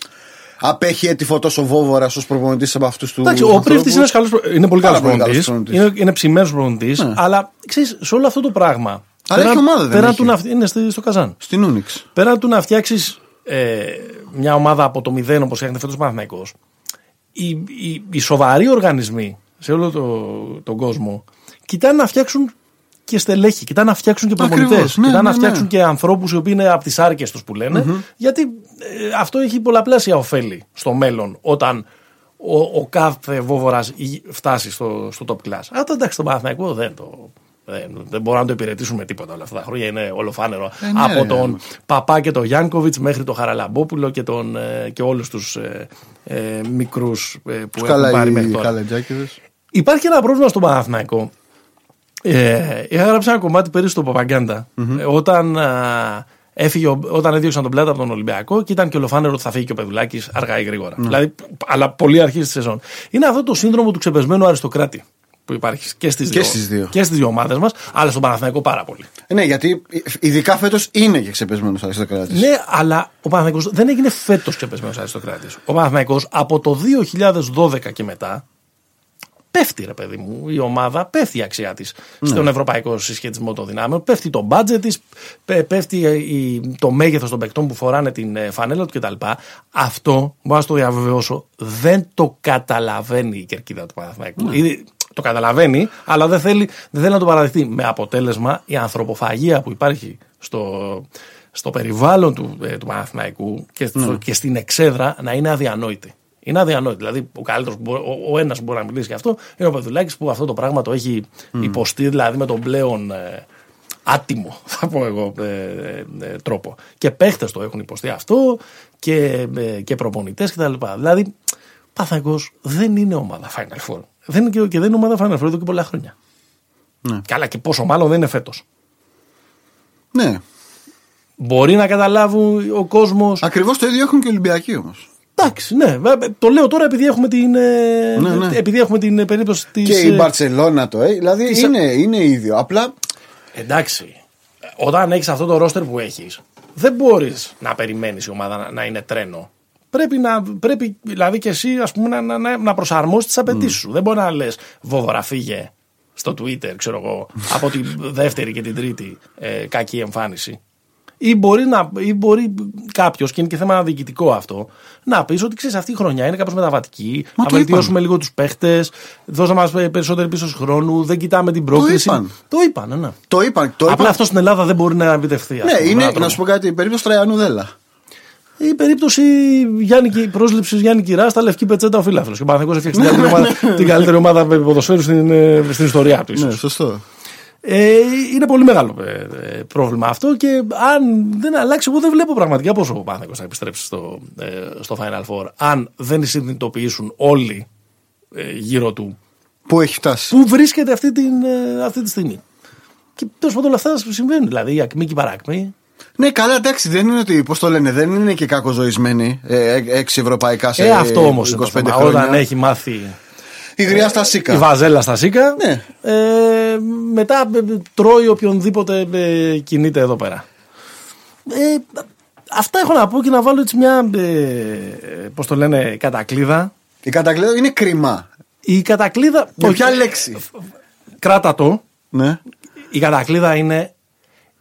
απέχει έτυφο τόσο βόβορα ως προπονητής από αυτούς τους. Εντάξει, ο Πρίφτη είναι, είναι πολύ καλός προπονητής. Είναι, είναι ψημένος προπονητής. Ναι. Αλλά ξέρεις, σε όλο αυτό το πράγμα. Αλλά πέρα, έχει ομάδα, δεν πέρα έχει. Του να, είναι στο Καζάν. Στην Ούνιξ. Πέρα του να φτιάξεις ε, μια ομάδα από το μηδέν όπως έγινε φέτος Παναθυναϊκό, οι, οι, οι σοβαροί οργανισμοί σε όλο το, τον κόσμο κοιτάνε να φτιάξουν και στελέχη, κοιτάνε να φτιάξουν και προπονητές. Ναι, κοιτάνε ναι, να φτιάξουν ναι. και ανθρώπους οι οποίοι είναι από τις άρκες τους που λενε Γιατί ε, αυτό έχει πολλαπλάσια ωφέλη στο μέλλον όταν ο, ο κάθε βόβορας φτάσει στο, στο top class. Αυτό εντάξει, το Παναθηναϊκό δεν το, δεν, δεν μπορούμε να το υπηρετήσουμε τίποτα όλα αυτά τα χρόνια. Είναι ολοφάνερο. Ε, ναι, από τον Παπά και τον Γιάνκοβιτς μέχρι τον Χαραλαμπόπουλο και, τον, ε, και όλους τους ε, ε μικρούς ε, που έχουν πάρει μέχρι τώρα. Υπάρχει ένα πρόβλημα στο Παναθηναϊκό. Ε, είχα γράψει ένα κομμάτι πέρυσι στο παπαγκαντα όταν, έφυγε, όταν έδιωξαν τον πλάτα από τον Ολυμπιακό και ήταν και ολοφάνερο ότι θα φύγει και ο Πεδουλάκης αργά ή γρήγορα. Ναι. Δηλαδή, αλλά πολύ αρχής της σεζόν. Είναι αυτό το σύνδρομο του ξεπεσμένου αριστοκράτη που υπάρχει και στις δύο, δύο. Και στις δύο ομάδες μας, αλλά στον Παναθηναϊκό πάρα πολύ. Ναι, γιατί ειδικά φέτος είναι και ξεπεσμένος αριστοκράτης. Ναι, αλλά ο Παναθηναϊκός δεν έγινε φέτος ξεπεσμένος αριστοκράτης. Ο Παναθηναϊκός από το 2012 και μετά πέφτει, ρε παιδί μου, η ομάδα, πέφτει η αξία της ναι. στον ευρωπαϊκό συσχετισμό των δυνάμεων, πέφτει το μπάτζετ της, πέφτει το μέγεθος των παικτών που φοράνε την ε, φανέλα του κτλ. Αυτό, μπορώ να το διαβεβαιώσω, δεν το καταλαβαίνει η κερκίδα του Παναθηναϊκού. Ναι το καταλαβαίνει, αλλά δεν θέλει, δεν θέλει να το παραδεχτεί. Με αποτέλεσμα η ανθρωποφαγία που υπάρχει στο, στο περιβάλλον του, ε, του Παναθηναϊκού και, ναι. και στην εξέδρα να είναι αδιανόητη. Είναι αδιανόητη. Δηλαδή, ο καλύτερος, ο, ο ένας που μπορεί να μιλήσει για αυτό είναι ο Πεδουλάκη που αυτό το πράγμα το έχει mm. υποστεί, δηλαδή με τον πλέον ε, άτιμο, θα πω εγώ, ε, ε, ε τρόπο. Και παίχτες το έχουν υποστεί αυτό και, ε, και προπονητές κτλ. Δηλαδή, Παθαϊκό δεν είναι ομάδα Final Four. Δεν είναι και, δεν είναι ομάδα Final Four εδώ και πολλά χρόνια. Ναι. Καλά, και πόσο μάλλον δεν είναι φέτος. Ναι. Μπορεί να καταλάβουν ο κόσμο. Ακριβώς το ίδιο έχουν και οι Ολυμπιακοί όμως. Εντάξει, ναι. Το λέω τώρα επειδή έχουμε την, ε, ναι, ναι. Επειδή έχουμε την περίπτωση της. Και η ε, Μπαρσελόνα το έχει. Δηλαδή της... είναι, είναι ίδιο. Απλά. Εντάξει. Όταν έχεις αυτό το ρόστερ που έχεις, δεν μπορείς να περιμένεις η ομάδα να είναι τρένο πρέπει, να, πρέπει δηλαδή και εσύ ας πούμε, να, να, να προσαρμόσεις τις απαιτήσεις σου. Δεν μπορεί να λες βόβορα φύγε στο Twitter, ξέρω εγώ, από τη δεύτερη και την τρίτη ε, κακή εμφάνιση. Ή μπορεί, να, ή μπορεί κάποιος, και είναι και θέμα διοικητικό αυτό, να πεις ότι ξέρεις αυτή η χρονιά είναι κάπως μεταβατική. Μα να βελτιώσουμε λίγο τους παίχτες, δώσαμε μας περισσότερη πίσω χρόνους, δεν κοιτάμε την πρόκληση. Το είπαν. Το είπαν, ναι. Το είπαν. Το Απλά αυτό στην Ελλάδα δεν μπορεί να επιτευχθεί. Ναι, είναι, να σου πω κάτι, η περίπτωση Τραϊανού Δέλα η περίπτωση Γιάννη, πρόσληψης Γιάννη Κυρά στα λευκή πετσέτα ο φιλάθλο. Και ο Παναθηναϊκός έφτιαξε την, καλύτερη ομάδα, την καλύτερη ομάδα ποδοσφαίρου στην, ε, στην ιστορία του. Ναι, σωστό. Ε, είναι πολύ μεγάλο ε, πρόβλημα αυτό και αν δεν αλλάξει, εγώ δεν βλέπω πραγματικά πόσο ο Παναθηναϊκός θα επιστρέψει στο, ε, στο Final Four. Αν δεν συνειδητοποιήσουν όλοι ε, γύρω του Πού έχει φτάσει. Πού βρίσκεται αυτή, την, αυτή τη στιγμή. Και τέλος πάντων όλα αυτά συμβαίνουν. Δηλαδή η ακμή και η παράκμη ναι, καλά, εντάξει, δεν είναι ότι, πώς το λένε, δεν είναι και κακοζωισμένοι ε, έξι ευρωπαϊκά σε ε, αυτό όμως 25 χρόνια. Όταν έχει μάθει. Η γριά στα σίκα. Η βαζέλα στα σίκα. Ναι. Ε, μετά ε, τρώει οποιονδήποτε ε, κινείται εδώ πέρα. Ε, αυτά έχω να πω και να βάλω έτσι μια. Ε, Πώς το λένε, κατακλίδα. Η κατακλείδα είναι κρίμα. Η κατακλίδα. Με όχι, ποια λέξη; Κράτα το. Ναι. Η κατακλίδα είναι,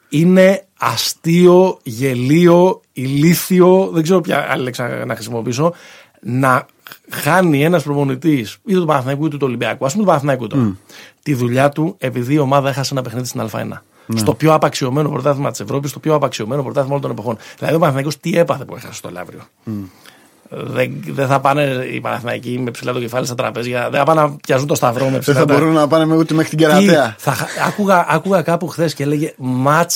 είναι αστείο, γελίο, ηλίθιο, δεν ξέρω ποια άλλη λέξη να χρησιμοποιήσω, να χάνει ένας προπονητής είτε του Παναθηναϊκού είτε του Ολυμπιακού, ας πούμε του Παναθηναϊκού τώρα, τη δουλειά του επειδή η ομάδα έχασε ένα παιχνίδι στην Α1. Στο πιο απαξιωμένο πρωτάθλημα της Ευρώπης, στο πιο απαξιωμένο πρωτάθλημα όλων των εποχών. Δηλαδή ο Παναθηναϊκός τι έπαθε που έχασε το Λαύριο. Δεν, δεν θα πάνε οι Παναθηναϊκοί με ψηλά το κεφάλι στα τραπέζια. Δεν θα πάνε να πιαζούν το σταυρό με Δεν ψηλά θα τα- μπορούν να πάνε με ούτε μέχρι την τι, κερατέα. θα, χα- άκουγα, άκουγα κάπου χθες και έλεγε ματ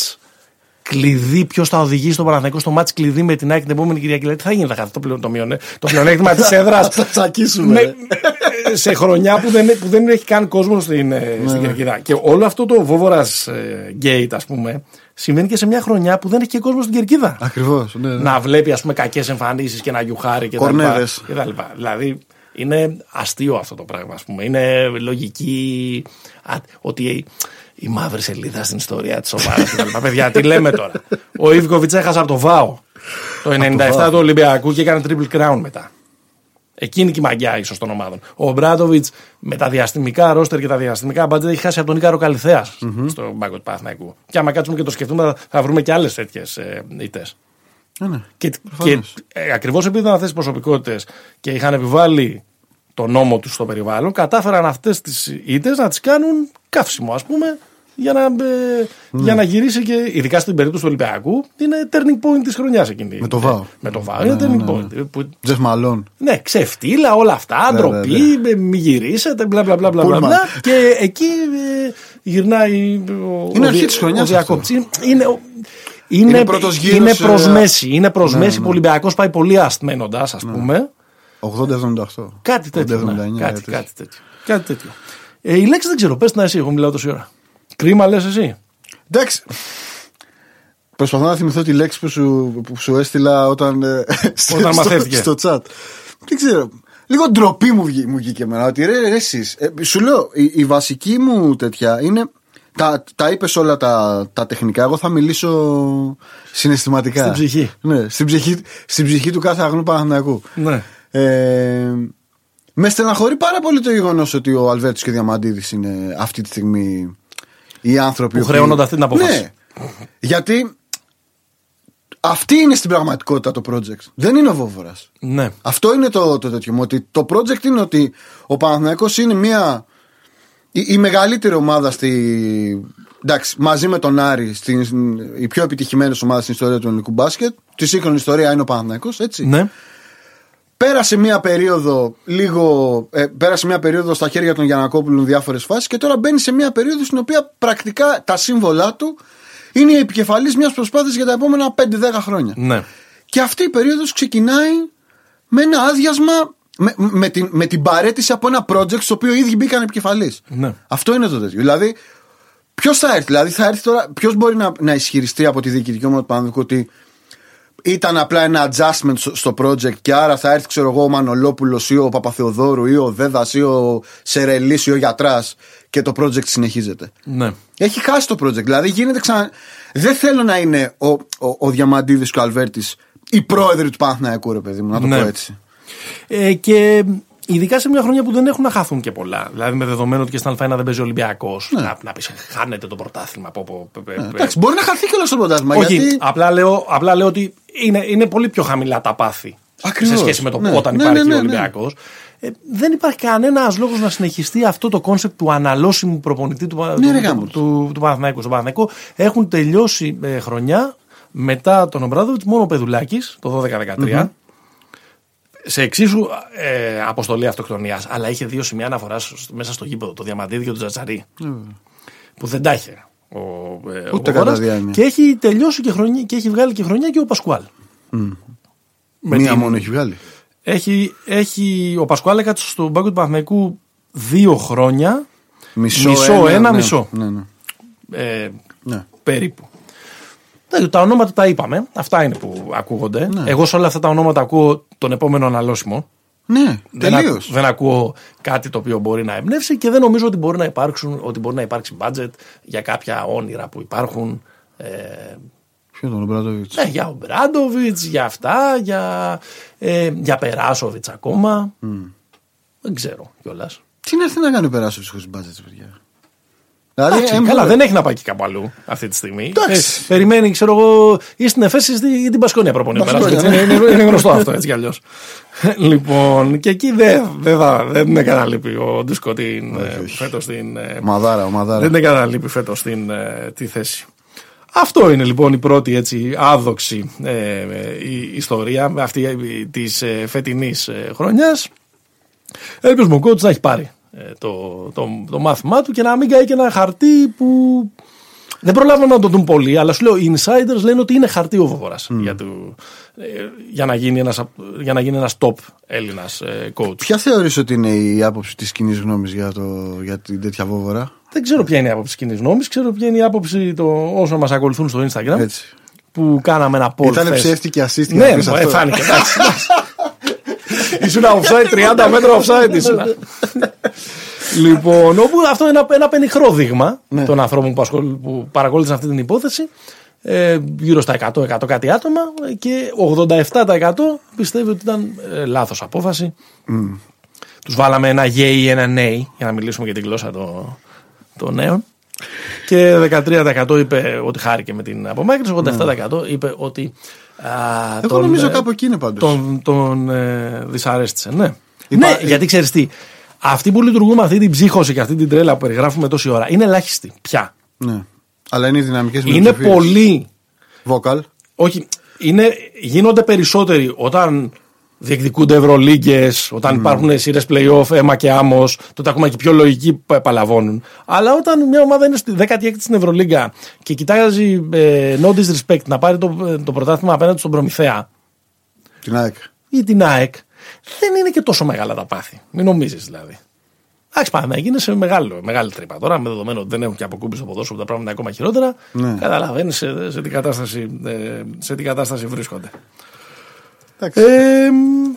κλειδί. Ποιος θα οδηγήσει τον Παναθηναϊκό στο ματ κλειδί με την ΑΕΚ την επόμενη Κυριακή. Λέει, τι θα γίνει, θα χαθεί το, πλεον, το, μειονέ, το πλεονέκτημα της έδρας. Θα τσακίσουμε. σε χρονιά που δεν, που δεν έχει καν κόσμο στην, ε, στην Κερκίδα. Και όλο αυτό το βόβορας gate, ας πούμε, συμβαίνει και σε μια χρονιά που δεν έχει και κόσμο στην Κερκίδα. Ακριβώς. Ναι, ναι. Να βλέπει, ας πούμε, κακές εμφανίσεις και να γιουχάρει και τα λοιπά, Κορνέδες. και τα λοιπά. Δηλαδή, είναι αστείο αυτό το πράγμα, ας πούμε. Είναι λογική α, ότι η, η μαύρη σελίδα στην ιστορία της ομάδας κτλ. Παιδιά, τι λέμε τώρα. Ο Ιβκοβιτς έχασε από το ΒΑΟ το 97 του Ολυμπιακού και έκανε triple crown μετά. Εκείνη και η μαγιά ίσως των ομάδων. Ο Μπράντοβιτ με τα διαστημικά ρόστερ και τα διαστημικά μπάτζετ έχει χάσει από τον Ίκαρο Καλυθέας στον πάγκο του Παναθηναϊκού. Και άμα κάτσουμε και το σκεφτούμε, θα, θα βρούμε και άλλες τέτοιες ε, ήττες. Ναι, ναι. Και, και Προφανώς. ε, ακριβώς επειδή ήταν αυτέ τι προσωπικότητες και είχαν επιβάλει το νόμο τους στο περιβάλλον, κατάφεραν αυτές τις ήττες να τις κάνουν καύσιμο, ας πούμε, για να, ε, Ναι. για να γυρίσει και ειδικά στην περίπτωση του Ολυμπιακού είναι turning point της χρονιάς εκείνη. Με το ΒΑΟ. Με το ΒΑΟ είναι turning point. Που, Τζεφ Μαλόν. ναι, ξεφτύλα, όλα αυτά, Ναι, ντροπή, ναι, ε, μη γυρίσετε, μπλα μπλα μπλα μπλα. Πούλμαν. μπλα. Και εκεί ε, γυρνάει. ο- Είναι ο αρχή δια- της χρονιάς ο διακόπτης. Είναι, είναι, ο- είναι, Είναι πρώτος γύρος, είναι ε, προς μέση. Είναι προς ναι, μέση ναι. που ο Ολυμπιακός πάει πολύ αστμένοντας, ας πούμε. 80-78. Κάτι τέτοιο. 80-79, ναι. κάτι, έτσι. κάτι τέτοιο. Κάτι τέτοιο. Ε, η λέξη δεν ξέρω, πες την εσύ, εγώ μιλάω τόση ώρα. Κρίμα λες εσύ. Εντάξει. Προσπαθώ να θυμηθώ τη λέξη που σου, που σου έστειλα όταν, ε, στο, Όταν στο, μαθαίθηκε. στο chat. Δεν ξέρω. Λίγο ντροπή μου, βγή, μου βγήκε εμένα. Ότι ρε, ρε εσείς, ε, σου λέω, η, η βασική μου τέτοια είναι. Τα, τα είπες όλα τα, τα τεχνικά. Εγώ θα μιλήσω συναισθηματικά. Στην ψυχή. Ναι, στην ψυχή, στην ψυχή του κάθε αγνού Παναθηναϊκού. Ναι. Ε, με στεναχωρεί πάρα πολύ το γεγονός ότι ο Αλβέρτος και ο Διαμαντίδης είναι αυτή τη στιγμή οι άνθρωποι Που χρεώνονται αυτή την απόφαση. Ναι. Γιατί αυτή είναι στην πραγματικότητα το project. Δεν είναι ο Βόβορας. Ναι. Αυτό είναι το, το τέτοιο μου. Ότι το project είναι ότι ο Παναθηναϊκός είναι μια. Η, η μεγαλύτερη ομάδα στη. Εντάξει, μαζί με τον Άρη, στην, η πιο επιτυχημένη ομάδα στην ιστορία του ελληνικού μπάσκετ. Τη σύγχρονη ιστορία είναι ο Παναθηναϊκός, έτσι. ναι. Πέρασε μια περίοδο λίγο. Ε, πέρασε μια περίοδο στα χέρια των Γιανακόπουλων διάφορες φάσεις και τώρα μπαίνει σε μια περίοδο στην οποία πρακτικά τα σύμβολά του είναι η επικεφαλής μιας προσπάθειας για τα επόμενα 5-10 χρόνια. Ναι. Και αυτή η περίοδος ξεκινάει με ένα άδειασμα. Με, με, την, με την παρέτηση από ένα project στο οποίο οι ίδιοι μπήκαν επικεφαλής. Ναι. Αυτό είναι το τέτοιο. Δηλαδή, ποιος θα έρθει, δηλαδή θα έρθει τώρα, ποιος μπορεί να, να ισχυριστεί από τη διοικητική ομάδα του Παναδικού ότι ήταν απλά ένα adjustment στο- στο project και άρα θα έρθει, ξέρω εγώ, ο Μανολόπουλος ή ο Παπαθεοδόρου ή ο Δέδας ή ο Σερελής ή ο Γιατράς και το project συνεχίζεται. Ναι. Έχει χάσει το project. Δηλαδή γίνεται ξανά. Δεν θέλω να είναι ο, ο, ο Διαμαντίδης και ο Αλβέρτης οι πρόεδροι του Παναθηναϊκού, ρε παιδί μου, να το Ναι. πω έτσι. Ε, και ειδικά σε μια χρονιά που δεν έχουν να χαθούν και πολλά. Δηλαδή με δεδομένο ότι και στην Α1 δεν παίζει ο Ολυμπιακός. Να, να πεις χάνεται το πρωτάθλημα. Από, από, ε, Ναι. Εντάξει, μπορεί να χαθεί κιόλας το πρωτάθλημα. όχι, Γιατί... απλά, λέω, απλά λέω ότι είναι, είναι πολύ πιο χαμηλά τα πάθη Ακριβώς. σε σχέση με το Ναι. όταν Ναι, υπάρχει ναι, ναι, ο Ολυμπιακός. Ε, δεν υπάρχει κανένας λόγος να συνεχιστεί αυτό το concept του αναλώσιμου προπονητή του, Ναι, ρε του, γάμος του, του. του, του Παναθηναϊκού. Στον Παναθηναϊκό έχουν τελειώσει ε, χρονιά μετά τον Ομπράδοβιτς μόνο ο Πεδουλάκης το 12-13. Σε εξίσου ε, αποστολή αυτοκτονίας, αλλά είχε δύο σημεία αναφοράς μέσα στο γήπεδο, το Διαμαντίδη και το Τσαρτσαρή. Που δεν τα είχε ο, ε, ο Ούτε Βοβόρας. κατά διάνοια. Και έχει τελειώσει και, χρονιά, και έχει βγάλει και χρονιά και ο Πασκουάλ. Με Μία την- μόνο έχει βγάλει. Έχει, έχει, ο Πασκουάλ έκατσε στον πάγκο του Παναθηναϊκού δύο χρόνια. Μισό, Μισό, ένα, ναι, μισό. Ναι, ναι. Ε, ναι. περίπου. Τα, τα ονόματα τα είπαμε. Αυτά είναι που ακούγονται. Ναι. Εγώ σε όλα αυτά τα ονόματα ακούω τον επόμενο αναλώσιμο. Ναι, Δεν, τελείως. ακ- δεν ακούω κάτι το οποίο μπορεί να εμπνεύσει και δεν νομίζω ότι μπορεί να, υπάρξουν, ότι μπορεί να υπάρξει budget για κάποια όνειρα που υπάρχουν. Ε, Ποιο τον Ομπράντοβιτ. ναι, για ο Μπράντοβιτ, για αυτά, για, ε, για Περάσοβιτς ακόμα. Δεν ξέρω κιόλας. Τι να έρθει να κάνει ο Περάσοβιτς χωρίς μπάτζετ, παιδιά; Δηλαδή, Εντάξει, ε, καλά, μπορεί- δεν έχει να πάει και κάπου αλλού αυτή τη στιγμή. Εντάξει. Ε, περιμένει, ξέρω εγώ, ή στην Εφέση ή την Πασκόνια προπονεί. ο Πασκόνια, Περάσοβιτς. ναι. είναι, είναι, είναι γνωστό αυτό έτσι κι αλλιώς. λοιπόν, και εκεί δεν, δεν, θα- δεν είναι καταλείπει ο Ντίσκο την, φέτος στην. ε, Ομαδάρα, ομαδάρα. δεν είναι καταλείπει φέτος στην ε, τη θέση. Αυτό είναι λοιπόν η πρώτη έτσι άδοξη ε, ε, η ιστορία αυτή ε, της ε, φετινής ε, χρονιάς. Ελπίζουμε ο coach να έχει πάρει ε, το, το, το μάθημά του και να μην καεί και ένα χαρτί που δεν προλάβαμε να το δουν πολύ, αλλά σου λέω οι insiders λένε ότι είναι χαρτί ο Βοβοράς για, του- ε, για, να γίνει ένας, απ- για να γίνει ένας top Έλληνας ε, coach. Ποια θεωρείς ότι είναι η άποψη της κοινής γνώμης για, το, για την τέτοια βόβορα. Δεν ξέρω ποια είναι η άποψη κοινής γνώμης, ξέρω ποια είναι η άποψη των όσων μας ακολουθούν στο Instagram. Έτσι. Που κάναμε ένα poll. Ήταν χθες. ψεύτικη assist Ναι, να πεις ε, αυτό. φάνηκε. εντάξει. Ήσουν offside 30 μέτρα offside ήσουν. λοιπόν, όπου αυτό είναι ένα, ένα πενιχρό δείγμα Ναι. των ανθρώπων που, ασχολ- που παρακολούθησαν αυτή την υπόθεση. Ε, γύρω στα 100, 100 κάτι άτομα και 87% πιστεύει ότι ήταν ε, λάθος απόφαση. Τους βάλαμε ένα γέι ή ένα νέι για να μιλήσουμε για την γλώσσα των, των νέων. Και 13% είπε ότι χάρηκε με την απομάκρυνση, 87% είπε ότι. Α, Εγώ τον, νομίζω ε, κάπου εκεί είναι πάντως. Τον, τον ε, δυσαρέστησε, ναι. Υπά- Ναι, γιατί ξέρεις τι. Αυτοί που λειτουργούν με αυτή την ψύχωση και αυτή την τρέλα που περιγράφουμε τόση ώρα είναι ελάχιστοι πια. Ναι. Αλλά είναι οι δυναμικές Είναι πολύ. Vocal. Όχι, είναι, γίνονται περισσότεροι όταν διεκδικούνται Ευρωλίγκες, όταν υπάρχουν σειρές playoff, αίμα και άμμος, τότε ακόμα και πιο λογικοί που παλαβώνουν. Αλλά όταν μια ομάδα είναι στη 16η στην Ευρωλίγκα και κοιτάζει ε, no disrespect να πάρει το, το πρωτάθλημα απέναντι στον Προμηθέα Την ΑΕΚ. ή την ΑΕΚ, δεν είναι και τόσο μεγάλα τα πάθη. Μην νομίζεις δηλαδή. Εντάξει, Παναθηναϊκή είναι σε μεγάλο, μεγάλη τρύπα τώρα, με δεδομένο ότι δεν έχουν και αποκούμπη στο ποδόσφαιρο, τα πράγματα είναι ακόμα χειρότερα. Ναι. Καταλαβαίνεις σε, σε, τι κατάσταση, ε, σε τι κατάσταση βρίσκονται. Εντάξει. Ε, μ,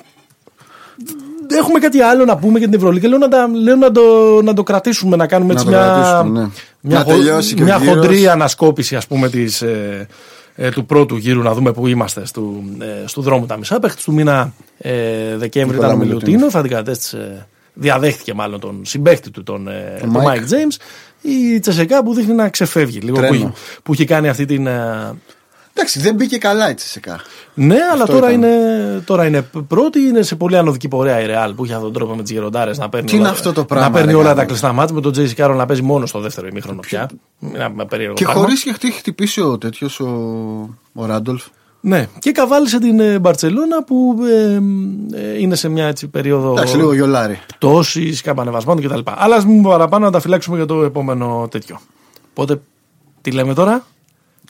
έχουμε κάτι άλλο να πούμε για την Ευρωλίγα. Λέω να, τα, λέω να, το, να το κρατήσουμε, να κάνουμε Να έτσι το μια, κρατήσουμε, ναι. μια, Να χο- τελειώσει και ο μια γύρος. χοντρή ανασκόπηση ας πούμε της, ε, ε, του πρώτου γύρου να δούμε πού είμαστε στο, ε, στο δρόμο τα μισά. Παίχτης του μήνα ε, Δεκέμβρη Νικόλα ήταν ο Μιλουτίνοφ. Μιλουτίνοφ, αντικατέστησε, διαδέχτηκε μάλλον τον συμπαίχτη του, τον, ε, Τον τον Mike. Mike James. Η Τσεσεκά που δείχνει να ξεφεύγει λίγο, που, Τρένο. έχει- που έχει κάνει αυτή την, ε, Εντάξει, δεν μπήκε καλά η Τσεσεκά. ναι, αλλά τώρα ήταν. είναι, τώρα είναι πρώτη, είναι σε πολύ ανωδική πορεία η Ρεάλ που είχε αυτόν τον τρόπο με τις γεροντάρες να παίρνει, Τι είναι όλα, αυτό το πράγμα, να παίρνει ρε, όλα γάμο. τα κλειστά μάτια με τον Τζέι Κάρο να παίζει μόνο στο δεύτερο ημίχρονο πια. Ένα με περίεργο Και πράγμα. χωρίς και χτύ- χτυπήσει ο τέτοιος ο, ο Ράντολφ. Ναι, και καβάλισε την ε, Μπαρσελόνα που ε, ε, είναι σε μια έτσι, περίοδο Εντάξει, λίγο γιολάρι. πτώσης, καμπανεβασμάτων κτλ. Αλλά ας μην πούμε παραπάνω να τα φυλάξουμε για το επόμενο τέτοιο. Οπότε, τι λέμε τώρα;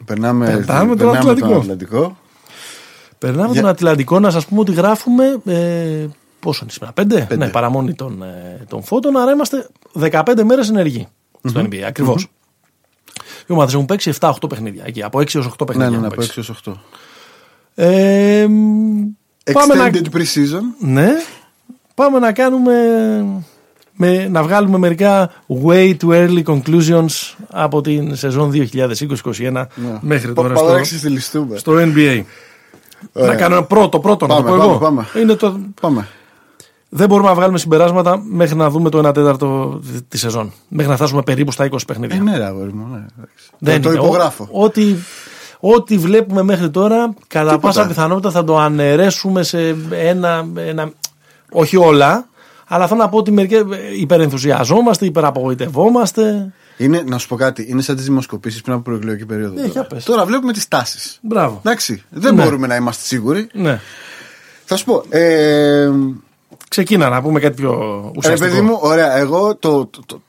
Περνάμε, Περνάμε τον περνάμε Ατλαντικό. τον Ατλαντικό. Περνάμε Για- τον Ατλαντικό να σας πούμε ότι γράφουμε. Ε, πόσο είναι σήμερα, πέντε; Πέντε. Ναι, παραμονή των, ε, των φώτων. Άρα είμαστε 15 μέρες ενεργοί στο NBA. ακριβω Οι ομάδες έχουν παίξει 7-8 παιχνίδια. Εκεί, από 6 έως 8 Ναι, παιχνίδια. ναι, έχουν ναι, από παίξει. 6 έως 8. Ε, μ, πάμε να, Extended pre-season. ναι, πάμε να κάνουμε. Με, να βγάλουμε μερικά way too early conclusions από την σεζόν 2020-2021 μέχρι τώρα Πάμε στο, να ξεστηλιστούμε. στο NBA. Ωραία. Να κάνω ένα πρώτο, πρώτο να το Πάμε, πω πάμε, εγώ. πάμε. Είναι το, Πάμε. δεν μπορούμε να βγάλουμε συμπεράσματα μέχρι να δούμε το 1 τέταρτο τη- τη σεζόν. Μέχρι να φτάσουμε περίπου στα 20 παιχνίδια. Ε, ναι, ρε, αγόρι μου. Ναι, εντάξει. Δεν το, το είναι. υπογράφω. Ο- Ό,τι, ό,τι βλέπουμε μέχρι τώρα, κατά Τίποτα. πάσα πιθανότητα θα το αναιρέσουμε σε ένα, ένα. Όχι όλα, αλλά θέλω να πω ότι μερικές υπερενθουσιαζόμαστε, υπεραπογοητευόμαστε. Είναι, να σου πω κάτι, είναι σαν τις δημοσκοπήσεις πριν από προεκλογική περίοδο. Ναι, τώρα. για πες. Τώρα βλέπουμε τις τάσεις. Μπράβο. Εντάξει, δεν Ναι. μπορούμε να είμαστε σίγουροι. Ναι. Θα σου πω. Ε, Ξεκίνα να πούμε κάτι πιο ρε ουσιαστικό. παιδί μου, ωραία, εγώ το, το, το,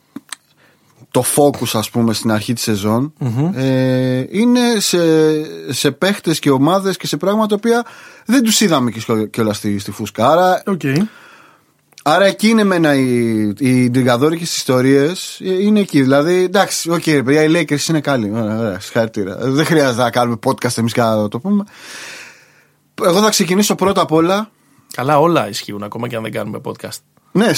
το focus ας πούμε στην αρχή της σεζον ε, είναι σε, σε παίχτες και ομάδες και σε πράγματα τα οποία δεν τους είδαμε και, στο- κιόλας στη, στη φούσκα. Άρα, Οκ. Άρα εκεί είναι εμένα οι, οι ιντριγκαδόρικες ιστορίες ε, είναι εκεί. Δηλαδή, εντάξει, οκ, ρε παιδιά, οι Lakers είναι καλοί. Ωραία, ωραία, συγχαρητήρια. Δεν χρειάζεται να κάνουμε podcast εμείς και να το πούμε. Εγώ θα ξεκινήσω πρώτα απ' όλα Καλά, όλα ισχύουν ακόμα και αν δεν κάνουμε podcast. Ναι,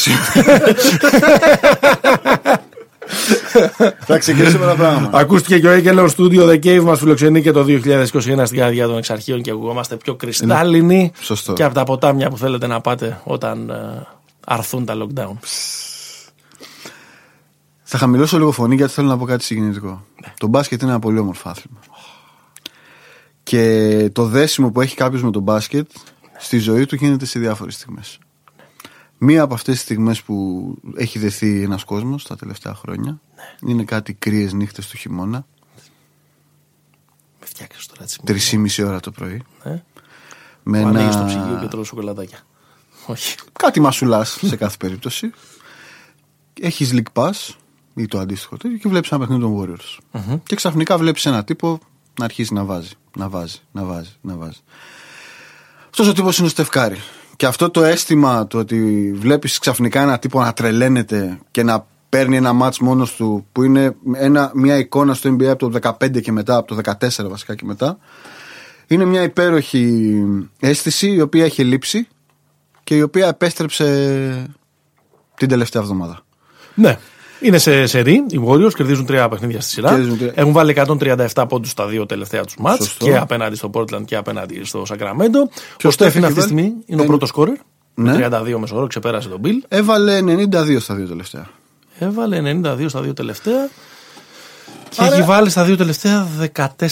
Θα ξεκινήσουμε ένα πράγμα. Ακούστηκε και ο Έκελο Studio The Cave μας φιλοξενεί και το 2021 στην καρδιά των εξαρχείων και ακουγόμαστε πιο κρυστάλλινοι. Σωστό. Και από τα ποτάμια που θέλετε να πάτε όταν ε, αρθούν τα lockdown. Θα χαμηλώσω λίγο φωνή γιατί θέλω να πω κάτι συγκινητικό. Το μπάσκετ είναι ένα πολύ όμορφο άθλημα. Και το δέσιμο που έχει κάποιος με το μπάσκετ στη ζωή του γίνεται σε διάφορες στιγμές. Μία από αυτές τις στιγμές που έχει δεθεί ένας κόσμος τα τελευταία χρόνια είναι κάτι κρύες νύχτες του χειμώνα, Με φτιάξει τώρα έτσι. τρεις ή μισή ώρα το πρωί. Ε, Με που ένα... ανοίγεις το ψυγείο και τρώω σοκολατάκια. Όχι. Κάτι μασουλάς σε κάθε περίπτωση. Έχεις league pass ή το αντίστοιχο τέτοιο και βλέπεις ένα παιχνίδι των Warriors. Και ξαφνικά βλέπεις ένα τύπο να αρχίσει να βάζει, να βάζει, να βάζει, να βάζει. Αυτός ο τύπος είναι ο Στεφκάρη. Και αυτό το αίσθημα το ότι βλέπεις ξαφνικά ένα τύπο να τρελαίνεται και να παίρνει ένα μάτς μόνος του που είναι ένα, μια εικόνα στο NBA από το 15 και μετά, από το 14 βασικά και μετά είναι μια υπέροχη αίσθηση η οποία έχει λείψει και η οποία επέστρεψε την τελευταία εβδομάδα. Ναι. Είναι σε σερή. Οι Warriors κερδίζουν τρία παιχνίδια στη σειρά. Κερδίζουν τρία. Έχουν βάλει 137 πόντους στα δύο τελευταία τους μάτς Σωστό. και απέναντι στο Portland και απέναντι στο Sacramento. Και Ο ο Στεφ Στέφιν αυτή τη έχει στιγμή βάλει είναι ο εν- πρώτος σκόρερ. Ναι. Με 32 μεσόωρο, ξεπέρασε τον Bill. Έβαλε 92 στα δύο τελευταία. Έβαλε 92 στα δύο τελευταία. Και Άρα- έχει βάλει στα δύο τελευταία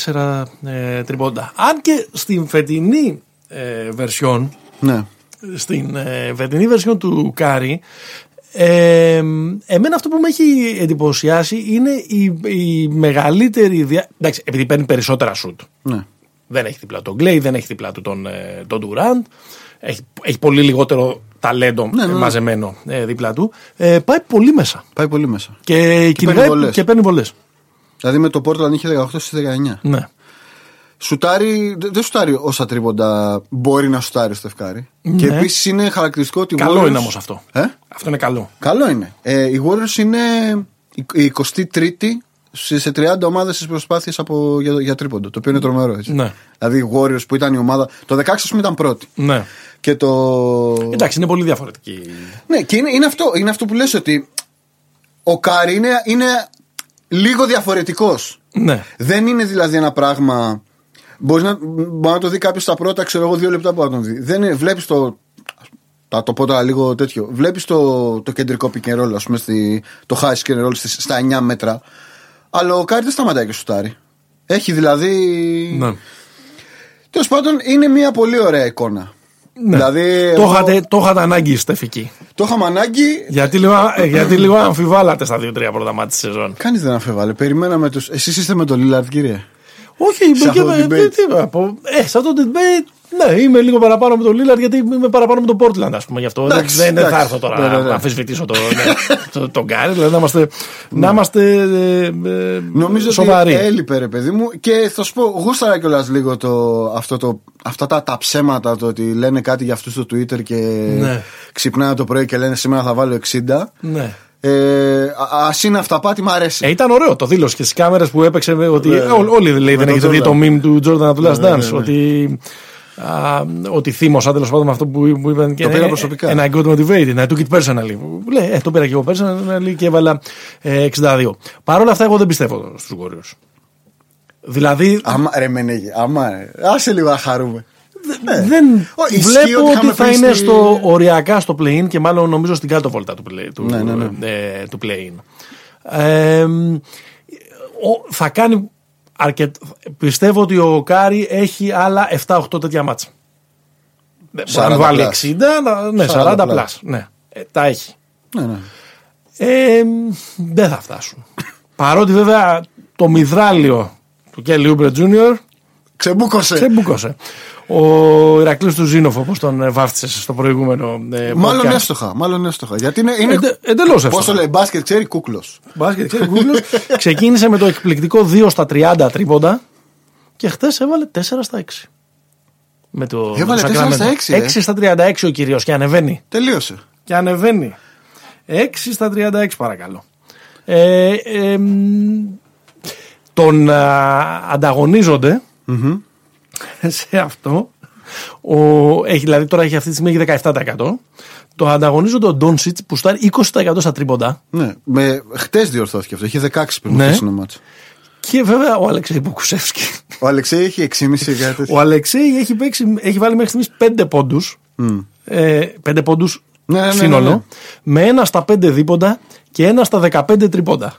14 ε, τριπώντα. Αν και στην φετινή ε, version, Ναι. Στην ε, φετινή version του Κάρι, ε, εμένα αυτό που με έχει εντυπωσιάσει είναι η, η μεγαλύτερη. Δια... Εντάξει, επειδή παίρνει περισσότερα σουτ. ναι. Δεν έχει δίπλα τον Γκλέι, δεν έχει δίπλα του τον, ε, τον Durant. Έχει, έχει πολύ λιγότερο ταλέντο Ναι, ναι, ε, ναι. μαζεμένο ε, δίπλα του. Ε, πάει πολύ μέσα. Πάει πολύ μέσα. Και, παίρνει κυνηγάει βολές. και παίρνει βολές. Δηλαδή με το Portland είχε 18 στις 19. Ναι. Σουτάρει, δε- δεν σουτάρει όσα τρίποντα μπορεί να σουτάρει ο Στεφ Κάρι. Ναι. Και επίσης είναι χαρακτηριστικό ότι οι Καλό Warriors- είναι όμως αυτό. Ε; Αυτό είναι καλό. Καλό είναι. Ε, οι Warriors είναι η 23η σε σε 30 ομάδες στις προσπάθειες για, για τρίποντο. Το οποίο είναι τρομερό έτσι. Ναι. Δηλαδή οι Warriors που ήταν η ομάδα. Το 16 ας πούμε ήταν πρώτη. Ναι. Και το. Εντάξει, είναι πολύ διαφορετική. Ναι, και είναι, είναι, αυτό, είναι αυτό που λες ότι ο Κάρι είναι, είναι λίγο διαφορετικός. Ναι. Δεν είναι δηλαδή ένα πράγμα. Μπορείς να, μπορεί να το δει κάποιος στα πρώτα, ξέρω εγώ, δύο λεπτά που να τον δει. Δεν είναι, βλέπεις το. Θα το πω τώρα λίγο τέτοιο. Βλέπεις το, το κεντρικό pick and roll, ας πούμε, στη, το high pick and roll στις- στα 9 μέτρα. Αλλά ο Κάρι δεν σταματάει και σουτάρει. Έχει δηλαδή. ναι. Τέλος πάντων, είναι μια πολύ ωραία εικόνα. Ναι. Δηλαδή, το, εγώ- είχατε, το είχατε ανάγκη στεφικοί. το είχαμε ανάγκη. Γιατί λίγο, ε, γιατί λίγο αμφιβάλλατε στα δύο-τρία πρώτα μάτια της σεζόν. Κανείς δεν αμφιβάλλει. Περιμέναμε του. Εσείς είστε με τον Λίλαρτ, κύριε. Όχι, Σε είμαι αυτό και το με. debate. τι να πω. Ε, σε αυτό το debate. Ναι, είμαι λίγο παραπάνω με τον Λίλαρντ γιατί είμαι παραπάνω με τον Portland, ας πούμε. Γι' αυτό δεν, Εντάξει, δεν, δεν θα εντάξει. έρθω τώρα Ναι, ναι, ναι. να αμφισβητήσω το, ναι, το, τον Γκάρι. Δηλαδή να είμαστε, να είμαστε ε, ε, Νομίζω σοβαροί. ότι έλειπε, ρε παιδί μου. Και θα σου πω, γούσταρα κιόλας λίγο το, αυτό το, αυτά τα, τα ψέματα το ότι λένε κάτι για αυτούς στο Twitter και Ναι. ξυπνάνε το πρωί και λένε σήμερα θα βάλω 60. Ναι. Ε, α ας είναι αυταπάτη, μ' αρέσει. Ε, ήταν ωραίο το δήλωσε και στις κάμερες που έπαιξε. με Ότι, Ναι. ε, ό- όλοι λέει, Με δεν τον έχετε δει το Jordan. meme του Jordan του Last Ναι, Dance. ναι, ναι. Ότι, α, ότι θύμωσα τέλος πάντων με αυτό που, που είπαν. Και Το πήρα ε, προσωπικά. And I got motivated. I took it personally. Που Λέει, ε, το πήρα και εγώ personally και έβαλα ε, 62. Παρ' όλα αυτά, εγώ δεν πιστεύω στους Warriors. Δηλαδή, Άμα, ρε Μενέγε, άμα, ε, άσε λίγο να χαρούμε. Ναι. δεν Ω, ισχύει βλέπω ότι ότι, είχαμε θα πει είναι στη- στο οριακά στο play-in και μάλλον νομίζω στην κάτω βόλτα του, play, του, Ναι, ναι, ναι. ε, του play-in. Ε, ο- θα κάνει αρκετ... Πιστεύω ότι ο Κάρι έχει άλλα 7-8 τέτοια μάτσα. Δεν Μπορεί 40 να βάλει plus. 60, να- ναι, 40 40 plus. plus. Ναι, Ε, τα έχει. Ναι, ναι. Ε, δεν θα φτάσουν. Παρότι βέβαια το μυδράλιο του Κέλι Ούμπρε Τζούνιορ Ξεμπούκωσε. ξεμπούκωσε. Ο Ηρακλής του Ζήνοφ, όπως τον ε, βάφτισες στο προηγούμενο ε, Μάλλον podcast. έστοχα, μάλλον έστοχα. Γιατί είναι. είναι... Εντε- εντελώς Πώς το εύστοχα. λέει, μπάσκετ ξέρει κούκλος. Μπάσκετ, ξέρει, Google. Ξεκίνησε με το εκπληκτικό 2 στα 30 τρίποντα και χτες έβαλε 4 στα 6. Με το, Έβαλε με το 4 στα Sacramento. 6, ε. 6 στα 36 ο κύριος και ανεβαίνει. Τελείωσε. Και ανεβαίνει. 6 στα 36 παρακαλώ. Ε, ε, μ, τον α, ανταγωνίζονται σε αυτό Ο, έχει, δηλαδή τώρα έχει αυτή τη στιγμή έχει 17%. Το ανταγωνίζονται ο Ντόνσιτ που στάρει 20% στα τρίποντα. Ναι, με, χτες διορθώθηκε αυτό. Είχε 16 πριν Ναι. ναι. μάτς. Και βέβαια ο Αλεξέη Πουκουσεύσκη. Ο Αλεξέη έχει 6,5 για τέτοιο. Ο Αλεξέη έχει, παίξει, έχει βάλει μέχρι στιγμής 5 πόντους. Ε, 5 πόντους Ναι, ναι, ναι, σύνολο. ναι. Με ένα στα 5 δίποντα και ένα στα 15 τρίποντα.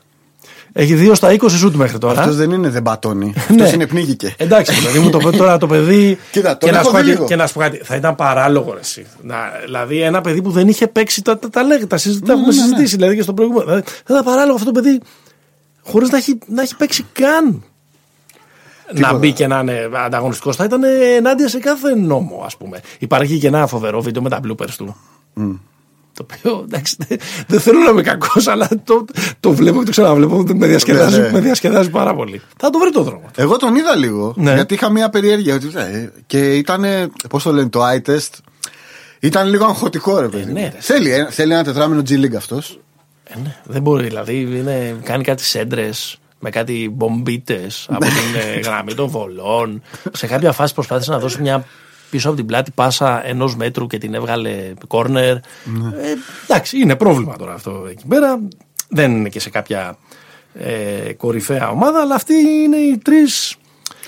Έχει δύο στα 20 σουτ μέχρι τώρα. Αυτός δεν είναι δεν πατώνει. Ναι. Αυτό είναι πνίγηκε. Εντάξει, παιδί μου, το, τώρα το παιδί. Κοίτα, τον και, να έχω σου πω δει κάτι- λίγο. και να σου πω κάτι, θα ήταν παράλογο ρε, εσύ. Να, δηλαδή, ένα παιδί που δεν είχε παίξει. Τα, τα, τα, λέγε, τα, συζη- τα έχουμε ναι, ναι. συζητήσει δηλαδή και στο προηγούμενο. Δηλαδή, θα ήταν παράλογο αυτό το παιδί χωρίς να έχει, να έχει παίξει καν. Να μπει και να είναι ανταγωνιστικός. Θα ήταν ενάντια σε κάθε νόμο, ας πούμε. Υπάρχει και ένα φοβερό βίντεο με τα bloopers του. Το οποίο εντάξει, δεν- δεν θέλω να είμαι κακός, αλλά το, το βλέπω και το ξαναβλέπω. Με διασκεδάζει, Ναι, ναι. με διασκεδάζει πάρα πολύ. Θα το βρει το δρόμο. Εγώ τον είδα λίγο. Ναι. Γιατί είχα μια περιέργεια. ότι, ε, Και ήταν. Πώς το λένε, το eye test. Ήταν λίγο αγχωτικό, ρε παιδί. ναι, μου. ρε. θέλει, ε, θέλει ένα τετράμινο G League αυτός. Ε, ναι, δεν μπορεί. Δηλαδή είναι, κάνει κάτι σέντρε με κάτι μπομπίτες από την ε, γραμμή των βολών. Σε κάποια φάση προσπάθησε να δώσει μια πίσω από την πλάτη πάσα ενός μέτρου και την έβγαλε κόρνερ. Ε, εντάξει, είναι πρόβλημα τώρα αυτό εκεί πέρα. Δεν είναι και σε κάποια ε, κορυφαία ομάδα, αλλά αυτοί είναι οι τρει.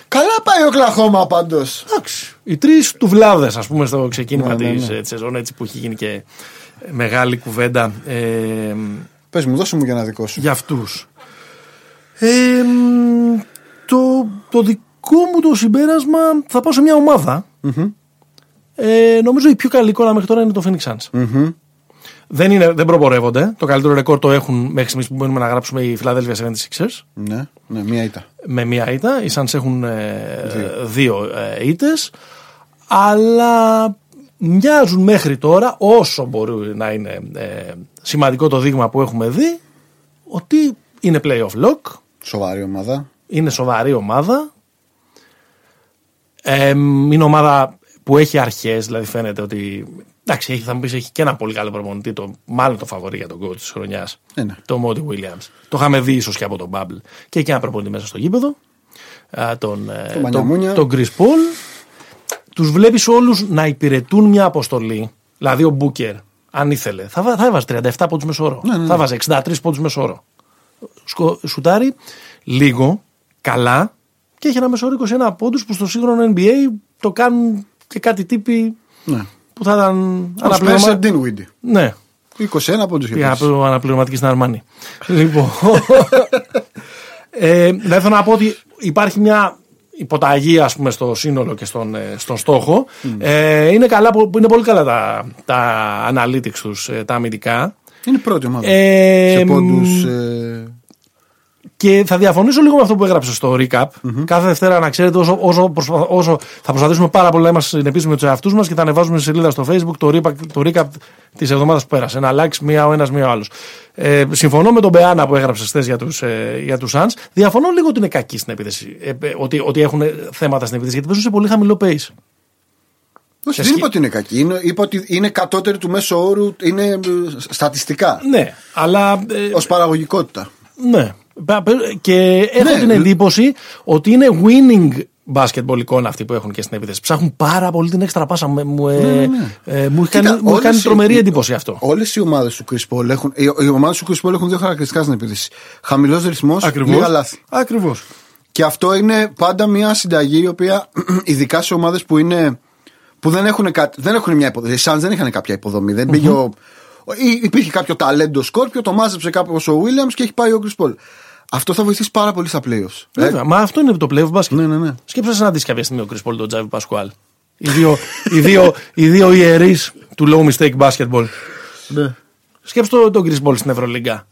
Καλά πάει ο Κλαχώμα πάντως. Εντάξει, οι τρεις του βλάδε, ας πούμε, στο ξεκίνημα Ναι, ναι, της, ναι. ε, της σεζόν, έτσι που έχει γίνει και μεγάλη κουβέντα. Ε, Πες μου, δώσε μου και ένα δικό σου. για αυτούς. Ε, μ, το, το δικό μου το συμπέρασμα θα πάω σε μια ομάδα. Ε, νομίζω η πιο καλή εικόνα μέχρι τώρα είναι το Phoenix Suns. Δεν, είναι, δεν προπορεύονται. Το καλύτερο ρεκόρ το έχουν μέχρι στιγμής που μπορούμε να γράψουμε οι Philadelphia 76ers Ναι, ναι, μία ήττα. με μία ήττα. Οι Suns έχουν ε, δύο ε, ήττες. Αλλά μοιάζουν μέχρι τώρα, όσο μπορεί να είναι ε, σημαντικό το δείγμα που έχουμε δει, ότι είναι playoff lock, Σοβαρή ομάδα. είναι σοβαρή ομάδα. Ε, είναι ομάδα που έχει αρχές, δηλαδή φαίνεται ότι. Εντάξει, έχει, θα μου πεις έχει και ένα πολύ καλό προπονητή, το, μάλλον το φαβορή για τον coach της χρονιάς. Ε, ναι. Το Μόντι Williams. Το είχαμε δει ίσως και από τον Bubble. Και έχει ένα προπονητή μέσα στο γήπεδο. Α, τον, ε, τον, Μανιαμούνια. τον Chris Paul. Τους βλέπεις όλους να υπηρετούν μια αποστολή. Δηλαδή ο Μπούκερ, αν ήθελε, θα, βα- θα έβαζε 37 πόντους μεσόωρο. Ναι, Θα βάζε 63 πόντους μεσόωρο. Σκο- Σουτάρει λίγο, καλά και έχει ένα μεσόωρο 21 πόντους που στο σύγχρονο NBA το κάνουν και κάτι τύποι Ναι. που θα ήταν Ο Spencer αναπληρωμα... Dinwiddie. Ναι, 21 πόντους για πήγα πέρσι. από αναπληρωματική στην Αρμάνη. λοιπόν. ε, δεν θέλω να πω ότι υπάρχει μια υποταγή ας πούμε στο σύνολο και στον, ε, στον στόχο. Ε, είναι, καλά, που- είναι πολύ καλά τα, τα analytics τους, ε, τα αμυντικά. Είναι η πρώτη ομάδα. Ε, σε μ, πόντους. Ε, Και θα διαφωνήσω λίγο με αυτό που έγραψες στο recap. Κάθε Δευτέρα να ξέρετε, όσο, όσο, προσπα- όσο θα προσπαθήσουμε πάρα πολύ να είμαστε συνεπείς με τους εαυτούς μας και θα ανεβάζουμε σε σελίδα στο Facebook το recap, το recap της εβδομάδας που πέρασε. Να αλλάξει μία ο ένας, μία ο άλλος. Ε, συμφωνώ με τον Μπεάνα που έγραψες χθες για τους ε, για τους Suns. Διαφωνώ λίγο ότι είναι κακοί στην επίθεση. Ε, ε, ότι, ότι έχουν θέματα στην επίθεση γιατί παίζουν σε πολύ χαμηλό pace. όχι, σε δεν σκη- είπα ότι είναι κακή. Είναι, είπα ότι είναι κατώτερη του μέσου όρου. Είναι ε, στατιστικά. Ναι, αλλά. ε, Ω παραγωγικότητα. Ναι. Πα- πα- Και έχω Ναι. την εντύπωση ότι είναι winning basketball εικόνα αυτοί που έχουν και στην επίθεση. Ψάχνουν πάρα πολύ την έξτρα πάσα. Με- Μου, ε, ε, μου έχει Κοίτα, κάνει, μου έχει όλες κάνει οι- τρομερή εντύπωση αυτό. Όλες οι ομάδες του Chris Paul έχουν. Οι, οι ομάδες του Chris Paul έχουν δύο χαρακτηριστικά στην επίθεση. Χαμηλός ρυθμός, λίγα λάθη. Ακριβώς. Και αυτό είναι πάντα μια συνταγή η οποία, ειδικά σε ομάδες που είναι. που δεν έχουν, κάτι, δεν έχουν μια υποδομή. Οι Suns δεν είχαν κάποια υποδομή. Δεν πήγε ο, ο- ή- υπήρχε κάποιο ταλέντο σκόρπιο, το μάζεψε κάπως ο Williams και έχει πάει ο Chris Paul. Αυτό θα βοηθήσει πάρα πολύ στα playoffs. Ε, Βέβαια, μα αυτό είναι το playoff basket. ναι, ναι, ναι. Σκέψτε να δεις κάποια στιγμή ο Chris Paul τον Τζάβι Πασκουάλ. Οι δύο, οι δύο, οι δύο ιερείς του low mistake basketball. Ναι. Σκέψτε το- τον Chris Paul στην Ευρωλίγκα.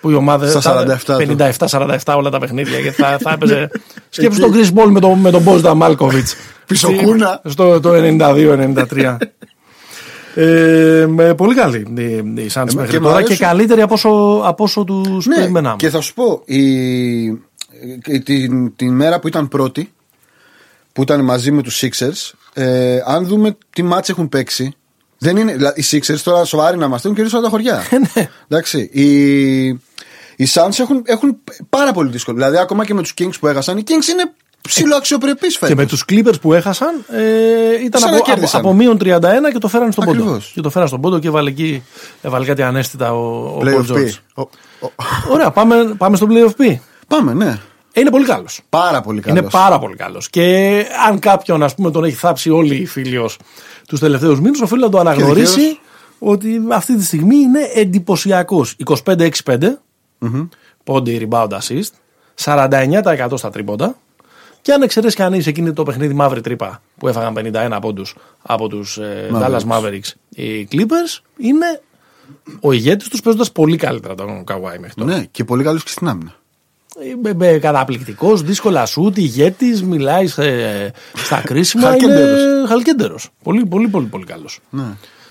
Που η ομάδα. Στα τα- 47 του. 57-47 όλα τα παιχνίδια. Και θα, θα έπαιζε. Σκέψτε τον Chris Paul με τον, με τον Μπόστα Μάλκοβιτ. Πισωκούνα. Στο το 92-93. Ε, με πολύ καλή η, η Suns Ε, μέχρι και μ' τώρα και αρέσουν- καλύτερη από όσο, από όσο τους Ναι, περιμέναμε. και θα σου πω, η, η- την, την μέρα που ήταν πρώτη, που ήταν μαζί με τους Sixers, ε, αν δούμε τι μάτς έχουν παίξει, δεν είναι, δηλαδή, οι Sixers τώρα σοβαροί να είμαστε, έχουν κερδίσει όλα τα χωριά. ναι. Εντάξει, οι, οι Suns έχουν, έχουν πάρα πολύ δύσκολο. Δηλαδή, ακόμα και με τους Kings που έχασαν, οι Kings είναι ψηλοαξιοπρεπεί φέτο. Και με τους Clippers που έχασαν ε, ήταν Σαν να από, από, κέρδισαν. από μείον 31 και το φέραν στον πόντο. Ακριβώς. Και το φέραν στον πόντο και έβαλε, εκεί, έβαλε κάτι ανέστητα ο, ο Paul Playoff P. George. Ο- ο- Ωραία, πάμε, πάμε στο Playoff P. Πάμε, ναι. Ε, Είναι πολύ καλός. Πάρα πολύ καλός. Είναι πάρα πολύ καλός. Και αν κάποιον ας πούμε, τον έχει θάψει όλοι οι φίλοι τους τελευταίους μήνες, οφείλει να το αναγνωρίσει δικαίως. ότι αυτή τη στιγμή είναι εντυπωσιακός. 25-6-5, πόντι rebound assist, 49% στα τρίποντα. Και αν εξαιρέσεις κανείς εκείνη το παιχνίδι μαύρη τρύπα που έφαγαν 51 πόντους από τους ε, Dallas Mavericks οι Clippers, είναι ο ηγέτης τους παίζοντας πολύ καλύτερα τον Kawhi μέχρι τώρα. Ναι, και πολύ καλός και στην άμυνα. Καταπληκτικός, δύσκολα σουτ, ηγέτης, μιλάει σε- στα κρίσιμα. Χαλκέντερος. είναι χαλκέντερος. Πολύ, πολύ, πολύ, πολύ καλός. Ναι.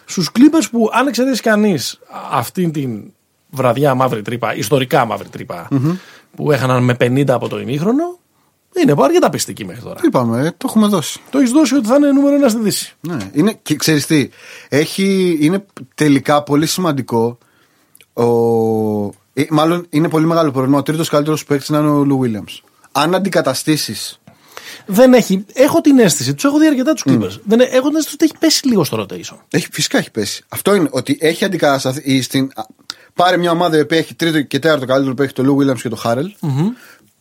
Στους Clippers που, αν εξαιρέσεις κανείς αυτήν την βραδιά μαύρη τρύπα, ιστορικά μαύρη τρύπα, που έχαναν με 50 από το ημίχρονο, είναι αρκετά πιστική μέχρι τώρα. Είπαμε, ε, το έχουμε δώσει. Το έχεις δώσει ότι θα είναι νούμερο ένα στη Δύση. Ναι. Είναι, και ξέρεις τι, έχει, είναι τελικά πολύ σημαντικό. Ο, ε, μάλλον είναι πολύ μεγάλο πρόβλημα. Ο τρίτος καλύτερος παίκτης να είναι ο Λου Williams. Αν αντικαταστήσει. Δεν έχει, έχω την αίσθηση, τους έχω δει αρκετά τους Clippers. Δεν, ε- έχω την αίσθηση ότι έχει πέσει λίγο στο rotation. Έχει, φυσικά έχει πέσει. Αυτό είναι ότι έχει αντικατασταθεί. Στην, α, πάρε μια ομάδα η οποία έχει τρίτο και τέταρτο καλύτερο παίκτη, το Λου Williams και το Χάρελ.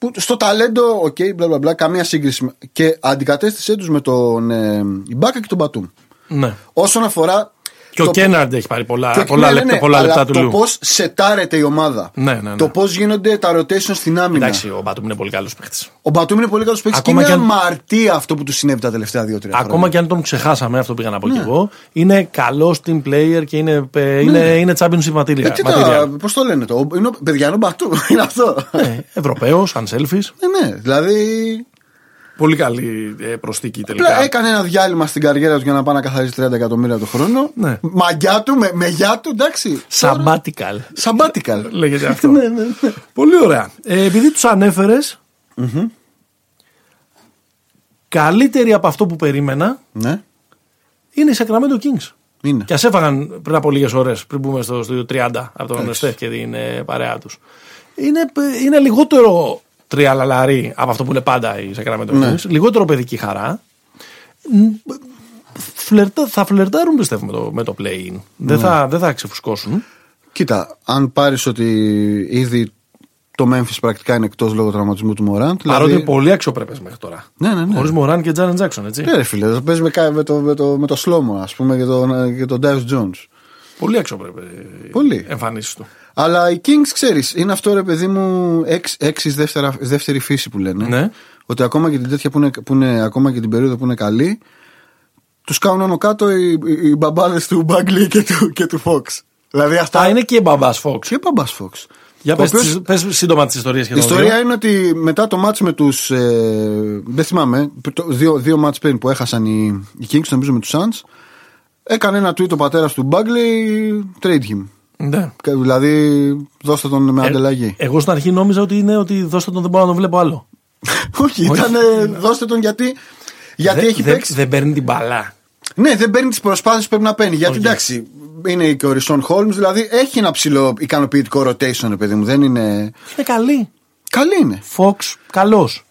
Που στο ταλέντο, οκ, μπλα μπλα μπλα, καμία σύγκριση. με- Και αντικατέστησέ τους με τον ε, Ιμπάκα και τον Μπατούμ. Ναι. Όσον αφορά. Και ο το- Κέναρντ έχει πάρει πολλά, Και- πολλά, ναι, ναι, λεπτά, ναι, πολλά αλλά λεπτά του το Λου. πώς σετάρεται η ομάδα. Ναι, ναι, ναι. Το πώς γίνονται τα rotation στην άμυνα. Εντάξει, ο Μπάτουμ είναι πολύ καλός παίχτη. Ο Μπατούμ είναι πολύ καλός παίκτης και Ακόμα είναι και αν- αμαρτία αυτό που του συνέβη τα τελευταία δύο-τρία χρόνια. Ακόμα και αν τον ξεχάσαμε, αυτό πήγα να πω Ναι. κι εγώ, είναι καλός team player και είναι, ε, είναι, είναι championship material. Ε, τι material. τα, πώς το λένε το, είναι, ο- παιδιά είναι ο Μπατούμ, είναι αυτό. Ε, Ευρωπαίος, unselfish. ναι, ναι, δηλαδή Πολύ καλή ε, προσθήκη Απλά τελικά. έκανε ένα διάλειμμα στην καριέρα τους για να πάει να καθαρίσει 30 εκατομμύρια το χρόνο. Ναι. Μαγιά του, με, με γιά του, εντάξει. Sabbatical. Sabbatical. Λέγεται αυτό. ναι, ναι, ναι. Πολύ ωραία. Ε, επειδή τους ανέφερες, καλύτερη από αυτό που περίμενα ναι, είναι οι Sacramento Kings. είναι. Και ας έφαγαν πριν από λίγες ώρες, πριν μπούμε στο στούντιο 30 από τον Στεφ και την ε, παρέα τους. Είναι, ε, είναι λιγότερο τριαλαλαρή από αυτό που είναι πάντα η Sacramento Ναι. Kings. Λιγότερο παιδική χαρά. Μ, Φλερτα, θα φλερτάρουν πιστεύω με το, με το play-in. Δεν, θα, δεν θα ξεφουσκώσουν. Κοίτα, αν πάρεις ότι ήδη το Memphis πρακτικά είναι εκτός λόγω τραυματισμού του Μωράντ. Παρότι είναι πολύ αξιοπρεπέ μέχρι τώρα. Ναι, ναι, ναι. Χωρίς Μωράν και Τζάνεν Τζάξον, έτσι. Ναι, ρε φίλε, θα παίζεις με, κα- με, το, με, το, με το σλόμο, ας πούμε, και τον, και τον Dice Jones. Πολύ αξιοπρεπέ Πολύ. εμφανίσεις του. Αλλά οι Kings, ξέρεις, είναι αυτό ρε παιδί μου έξι, έξι δεύτερα, δεύτερη φύση που λένε. Ναι. Ότι ακόμα και την τέτοια που είναι, που είναι ακόμα και την περίοδο που είναι καλή, τους κάνουν άνω κάτω οι, οι, οι μπαμπάδες του Μπάγκλι και του, και του Fox. Δηλαδή αυτά. Α, είναι και μπαμπάς Φόξ. Και μπαμπάς Fox. Για Ο πες, οποίος- τις- πες σύντομα τις ιστορίες και Η των ιστορία δύο. είναι ότι μετά το μάτς με τους ε, Δεν θυμάμαι το- Δύο, δύο μάτς πριν που έχασαν οι, οι Kings Νομίζω με τους Suns Έκανε ένα tweet ο πατέρας του Bagley Trade him Ναι. Και Δηλαδή δώστε τον με ανταλλαγή Εγώ στην αρχή νόμιζα ότι είναι ότι δώστε τον δεν μπορώ να τον βλέπω άλλο. Όχι ήταν δώστε τον γιατί Γιατί Δεν- έχει δεν- παίξει Δεν παίρνει την μπάλα. Ναι δεν παίρνει τις προσπάθειες που πρέπει να παίρνει Γιατί Όχι. εντάξει είναι και ο Ρισόν Χόλμς Δηλαδή έχει ένα ψηλό ικανοποιητικό rotation ρε παιδί μου Δεν είναι Είναι καλή. Καλή είναι Φόξ, καλός.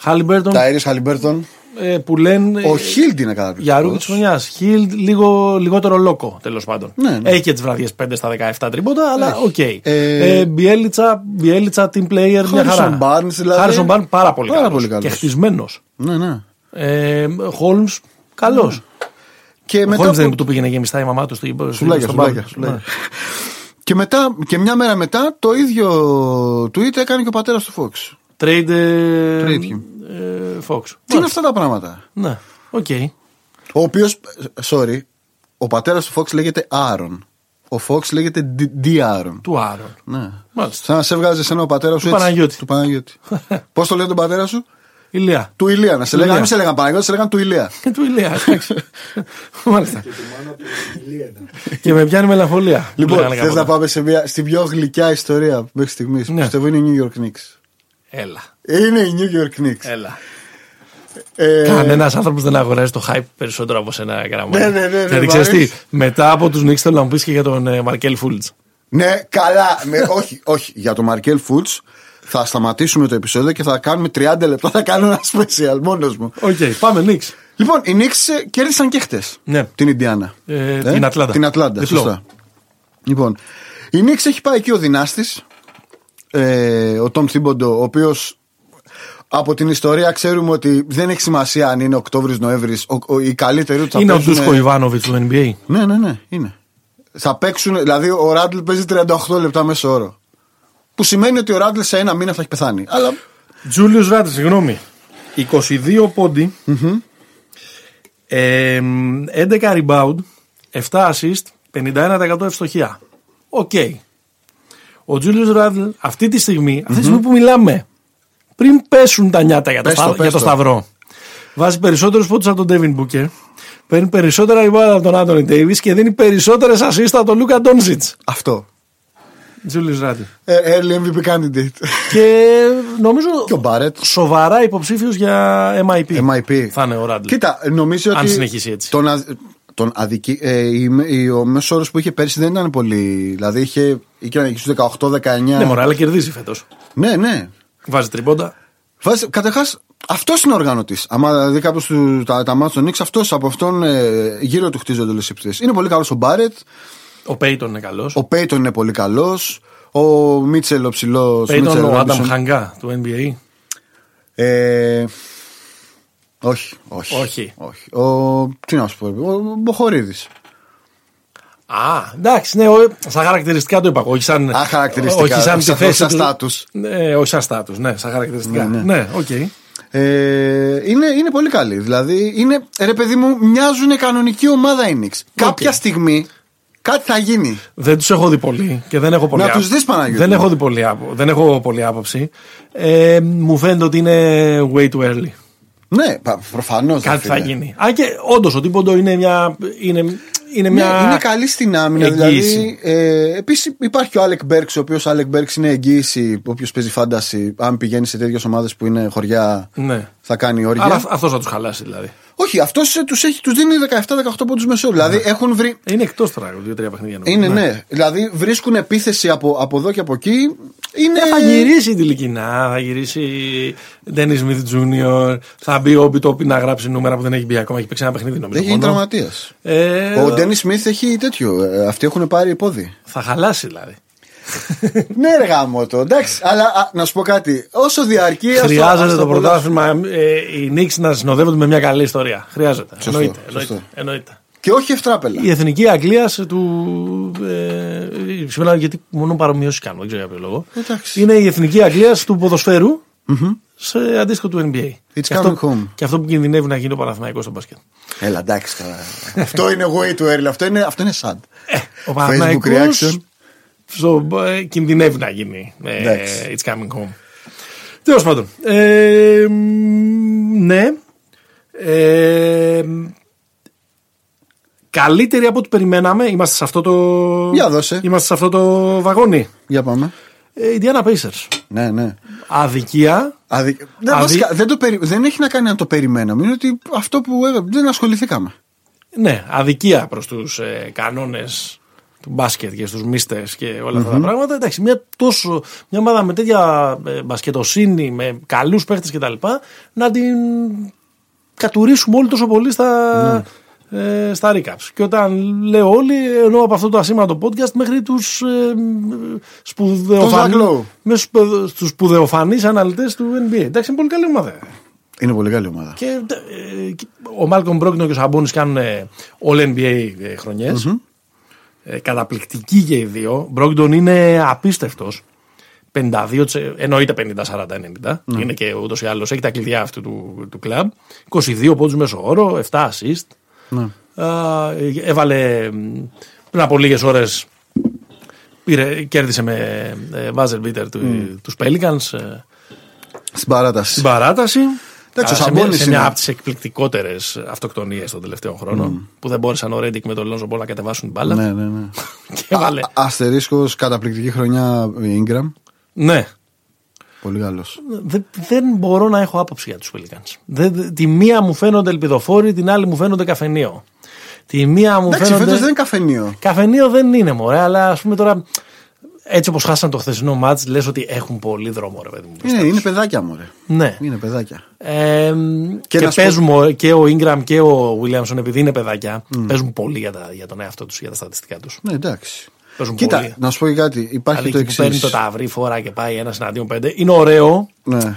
Χάλιμπερτον Τάιρις Χαλιμπέρτον ε, που λένε. Ο Χίλντ είναι καταπληκτικός Για ρούκι της χρονιάς. Χιλ λίγο, λιγότερο λόκο τέλος πάντων. Ναι, ναι. Έχει και τις βραδιές 5 στα 17 τρίποτα, αλλά οκ. Ε, Ε, Μπιέλιτσα, Μπιέλιτσα, team player, μια χαρά. Harrison Barnes, δηλαδή. Χάρισον Barnes, πάρα πολύ Πάρα καλός. πολύ καλός. Και χτισμένο. Ναι ναι Ε, Χόλμς, καλός. Και Ο μετά Χόλμς δεν που- είναι που του πήγαινε γεμιστά η μαμά του στο Σουλάκια, στον σουλάκια, μπάγκ. σουλάκια. Ναι. Και, μετά, και μια μέρα μετά το ίδιο tweet έκανε και ο πατέρας του Fox. Trade. ε, Trade him. Ε, Fox. Τι είναι αυτά τα πράγματα; Ναι, οκ. Ο οποίος, sorry, ο πατέρας του Fox λέγεται Aaron. Ο Fox λέγεται D. D. Aaron. Του Άρον. Ναι. Μάλιστα. Σαν να σε έβγαζε ένα ο πατέρας σου Του έτσι; Παναγιώτη. Του Παναγιώτη. Πώς το λέει τον πατέρα σου, Ηλία. Του Ηλία. Να σε Του λέγανε, Ηλία. μην σε λέγανε Παναγιώτη, σε λέγανε του Ηλία. Και του Ηλία. εντάξει. Μάλιστα. Και με πιάνει μελαγχολία. Λοιπόν, Λέγανε θες κάποτε. να πάμε σε μια, στην πιο γλυκιά ιστορία μέχρι στιγμής. Ναι. Πιστεύω είναι η New York Knicks. Έλα. Είναι η New York Knicks. Έλα. Ε, Κανένας άνθρωπος δεν αγοράζει το hype περισσότερο από σένα γραμμά. Ναι, ναι, ναι, ναι, Γιατί μ' ξέρεις τι, αρέσει. μετά από τους Knicks θέλω να μου πεις και για τον Μαρκέλ Φουλτς. Ναι, καλά. Με, όχι, όχι. Για το Μαρκέλ Φουλτς θα σταματήσουμε το επεισόδιο και θα κάνουμε 30 λεπτά. Θα κάνω ένα special μόνος μου. Οκ, πάμε, Νίξ. Λοιπόν, οι Knicks ε, κέρδισαν και χτες Ναι. την Ιντιάνα. Ε, την Ατλάντα. Την Ατλάντα, Διπλό. σωστά. Λοιπόν, η Knicks έχει πάει εκεί ο δυνάστης, ε, ο Τόμ Θίμποντο, ο οποίος από την ιστορία ξέρουμε ότι δεν έχει σημασία αν είναι Οκτώβρη-Νοέμβρη. Οι καλύτεροι τους θα Είναι ο παίζουν- Ντούσκο Ιβάνοβιτς του NBA. Ναι, ναι, ναι, είναι. Θα παίξουν, δηλαδή ο Ράντλ παίζει 38 λεπτά μέσω όρο. Που σημαίνει ότι ο Ράντλ σε ένα μήνα θα έχει πεθάνει. Αλλά Τζούλιος Ράτ, συγγνώμη. 22 ποντι ε, 11 rebound, 7 assist, 51% ευστοχία. Οκ. Ο Τζούλιο Ράντλ αυτή τη στιγμή, αυτή τη στιγμή που μιλάμε, πριν πέσουν τα νιάτα για το, Πες το, στα- πες για το το. σταυρό, βάζει περισσότερους πόντους από τον Ντέβιν Μπούκερ, παίρνει περισσότερα rebound από τον Άντονι Ντέιβις και δίνει περισσότερες assist από τον Λούκα Ντόντσιτς. αυτό. Τζούλιο Ράντλ. Ε, early MVP candidate. Και νομίζω και ο Μπάρετ. σοβαρά υποψήφιος για MIP. MIP. Θα είναι ο Ράντλ. Κοίτα, νομίζω Αν ότι. συνεχίσει έτσι. Τον, α- τον αδικη, ε, η, η- ο μέσος όρος που είχε πέρσι δεν ήταν πολύ. Δηλαδή είχε, είχε στου 18-19. Ναι, μωρέ, αλλά κερδίζει φέτος. ναι, ναι. Βάζει τριπώντα. Βάζει- Καταρχάς, αυτός είναι ο οργανωτής. Αν δει κάποιος τα, τα μάτια των Νίξ, αυτός από αυτόν ε, γύρω του χτίζονται όλες οι επιθέσεις. Είναι πολύ καλός ο Μπάρετ. Ο Πέιτον είναι καλός. Ο Πέιτον είναι πολύ καλός. Ο Μίτσελ, ο ψηλός. Πέιτον, ο Άνταμ Χαγκά του NBA. Ε, όχι, όχι. Όχι. όχι. Ο, τι να σου πω, ο Μποχορίδης. Α, εντάξει, ναι, ο- σαν χαρακτηριστικά το είπα. Όχι σαν, Α, χαρακτηριστικά, όχι σαν όχι τη σαν- θέση σαν του. στάτους. Ναι, όχι σαν στάτους, ναι, σαν χαρακτηριστικά. Ναι, Ναι, ναι. οκ. Ε, είναι, είναι πολύ καλή. Δηλαδή, είναι, ρε παιδί μου, μοιάζουν κανονική ομάδα οι Knicks. Κάποια στιγμή κάτι θα γίνει. Δεν τους έχω δει πολύ και δεν έχω πολύ Να άπο- τους δεις, Παναγιώτη Δεν μου. έχω, δει πολύ, άπο- δεν έχω πολύ άποψη. Ε, μου φαίνεται ότι είναι way too early. Ναι, προφανώς. Κάτι θα γίνει. Α, και όντως ο Τίμποντο είναι μια. Είναι, είναι μια Ναι, είναι καλή στην άμυνα. εγγύηση. Δηλαδή, ε, Επίσης υπάρχει ο Άλεκ Μπερκς, ο οποίος Άλεκ Μπερκς είναι εγγύηση. Όποιος παίζει fantasy, αν πηγαίνει σε τέτοιες ομάδες που είναι χωριά, Ναι. θα κάνει όρια. Άρα αυτός θα τους χαλάσει δηλαδή. Όχι, αυτός τους, έχει, τους δίνει 17-18 πόντους μέσο. Δηλαδή έχουν βρει. Είναι εκτός τώρα δύο-τρία παιχνίδια. νομίζω. Είναι ναι. Δηλαδή βρίσκουν επίθεση από, από εδώ και από εκεί. Είναι... Ε, θα γυρίσει η Τηλικινά, θα γυρίσει Ντένι Σμιθ Τζούνιορ, θα μπει ο Μπιτόπι να γράψει νούμερα που δεν έχει μπει ακόμα. Έχει παίξει ένα παιχνίδι νομίζω. Έχει γίνει μόνο. τραυματίας. Ε, Ο Ντένι Σμιθ έχει τέτοιο. ε, Αυτοί έχουν πάρει πόδι. Θα χαλάσει δηλαδή. Ναι, ρε γάμο το. Εντάξει, αλλά α, να σου πω κάτι. Όσο διαρκεί. ας Χρειάζεται ας το απολαύσουμε. πρωτάθλημα ε, οι Νίξ να συνοδεύονται με μια καλή ιστορία. Χρειάζεται. Σωστό, εννοείται, σωστό. εννοείται, εννοείται. Και όχι ευτράπελα. Η εθνική Αγγλία του. Ε, σήμερα γιατί μόνο παρομοιώσεις κάνω, δεν ξέρω για ποιο λόγο. Εντάξει. Είναι η εθνική Αγγλία του ποδοσφαιρου σε αντίστοιχο του NBA. It's και, coming αυτό, home. και αυτό που κινδυνεύει να γίνει ο Παναθηναϊκός στο μπάσκετ. Έλα, εντάξει τώρα. αυτό είναι way too early. Αυτό είναι, αυτό είναι sad. Ο Facebook Παναθηναϊκός reaction. στο, ε, κινδυνεύει να γίνει. Ε, Εντάξει. it's coming home. Τέλος πάντων. Ε, μ, ναι. Ε, μ, καλύτεροι από ό,τι περιμέναμε. Είμαστε σε αυτό το. Για δώσε. Είμαστε σε αυτό το βαγόνι. Για πάμε. Ε, Indiana Pacers. Ναι, ναι. Αδικία. Αδι... Δεν, Αδι- βασικά, δεν, το περι... δεν έχει να κάνει αν το περιμέναμε. Είναι ότι αυτό που ε, δεν ασχοληθήκαμε. Ναι, αδικία προς τους ε, κανόνες του μπάσκετ και στους μίστε και όλα αυτά τα πράγματα. Εντάξει, μια, τόσο, μια ομάδα με τέτοια ε, μπασκετοσύνη, με καλούς παίχτες κτλ. να την κατουρίσουμε όλοι τόσο πολύ στα, ε, στα recaps. Και όταν λέω όλοι, εννοώ από αυτό το ασήμαντο podcast μέχρι τους ε, σπουδαιοφανεί. Zach Lowe. με του σπουδαιοφανείς αναλυτές του NBA. Εντάξει, είναι πολύ καλή ομάδα. Είναι πολύ καλή ομάδα. Και ε, και ο Μάλκομ Μπρόκνο και ο Σαμπόνι κάνουν ε, All NBA χρονιε Ε, καταπληκτικοί και οι δύο. Μπρόκντον είναι απίστευτος. 52, τσε- εννοείται 50-40-90. Είναι και ούτως ή άλλως έχει τα κλειδιά αυτού του, του κλαμπ. 22 πόντους μέσω όρο, 7 assist. Ναι. Α, ε, έβαλε μ, πριν από λίγες ώρες. Κέρδισε με ε, buzzer beater του, τους Pelicans ε, Στην παράταση. στην παράταση. Εντάξει, ο Α, σε, μια, Σαμπόνις σε μια είναι- από τις εκπληκτικότερες αυτοκτονίες των τελευταίων χρόνων. Που δεν μπόρεσαν ο Ρέντικ με τον Λόνζο Μπολ να κατεβάσουν την μπάλα. Ναι, ναι, ναι. Και έβαλε. Αστερίσκος, καταπληκτική χρονιά Ingram. ναι. Πολύ καλός. Δεν, δεν μπορώ να έχω άποψη για τους Pelicans. Δεν, δεν- τη μία μου φαίνονται ελπιδοφόροι, την άλλη μου φαίνονται καφενείο. Τη μία μου Εντάξει, φαίνονται. φέτος δεν είναι καφενείο. Καφενείο δεν είναι μωρέ, αλλά ας πούμε τώρα έτσι όπως χάσαν το χθεσινό μάτς λες ότι έχουν πολύ δρόμο, ρε παιδί μου. μπροστά Είναι, τους. είναι παιδάκια μου, ρε. Ναι. Είναι παιδάκια. Ε, και να σου πω- παίζουν και ο Ingram και ο Williamson, επειδή είναι παιδάκια, παίζουν πολύ για, τα, για τον εαυτό τους, για τα στατιστικά τους. Ναι, εντάξει. Παίζουν Κοίτα, πολύ. να σου πω και κάτι. Υπάρχει Δηλαδή το εκεί που παίρνει εξής. το ταυρί φορά και πάει ένα εναντίον πέντε. Είναι ωραίο, Ναι.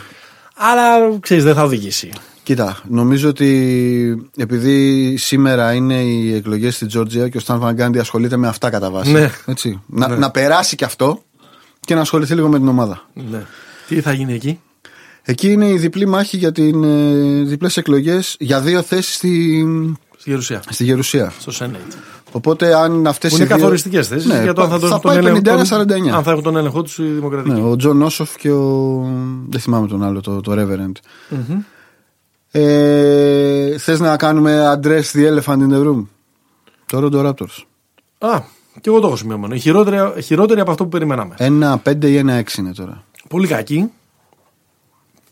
αλλά ξέρεις, δεν θα οδηγήσει. Κοίτα, νομίζω ότι επειδή σήμερα είναι οι εκλογές στη Τζόρτζια και ο Σταν Βαν Γκάντι ασχολείται με αυτά κατά βάση. Ναι. Έτσι. Να, να περάσει και αυτό και να ασχοληθεί λίγο με την ομάδα. Ναι. Τι θα γίνει εκεί, Εκεί είναι η διπλή μάχη για την ε, διπλές εκλογές για δύο θέσεις στη, στη Γερουσία, στη Γερουσία. στο Senate. Οπότε αν αυτές Που οι είναι δύο- καθοριστικές θέσεις Ναι, για το αν θα, θα δώσουν τον πάει έλεγχο. 51-49. Αν θα έχουν τον έλεγχο τους οι δημοκρατικοί. Ναι, ο Τζον Όσοφ και ο. Δεν θυμάμαι τον άλλο, το, το Reverend. Ε, θες να κάνουμε address the elephant in the room; Το Rondo Raptors. Α, και εγώ το έχω σημειωμένο. Η χειρότερη, χειρότερη από αυτό που περιμέναμε. Ένα 5 ή ένα 6 είναι τώρα. Πολύ κακή.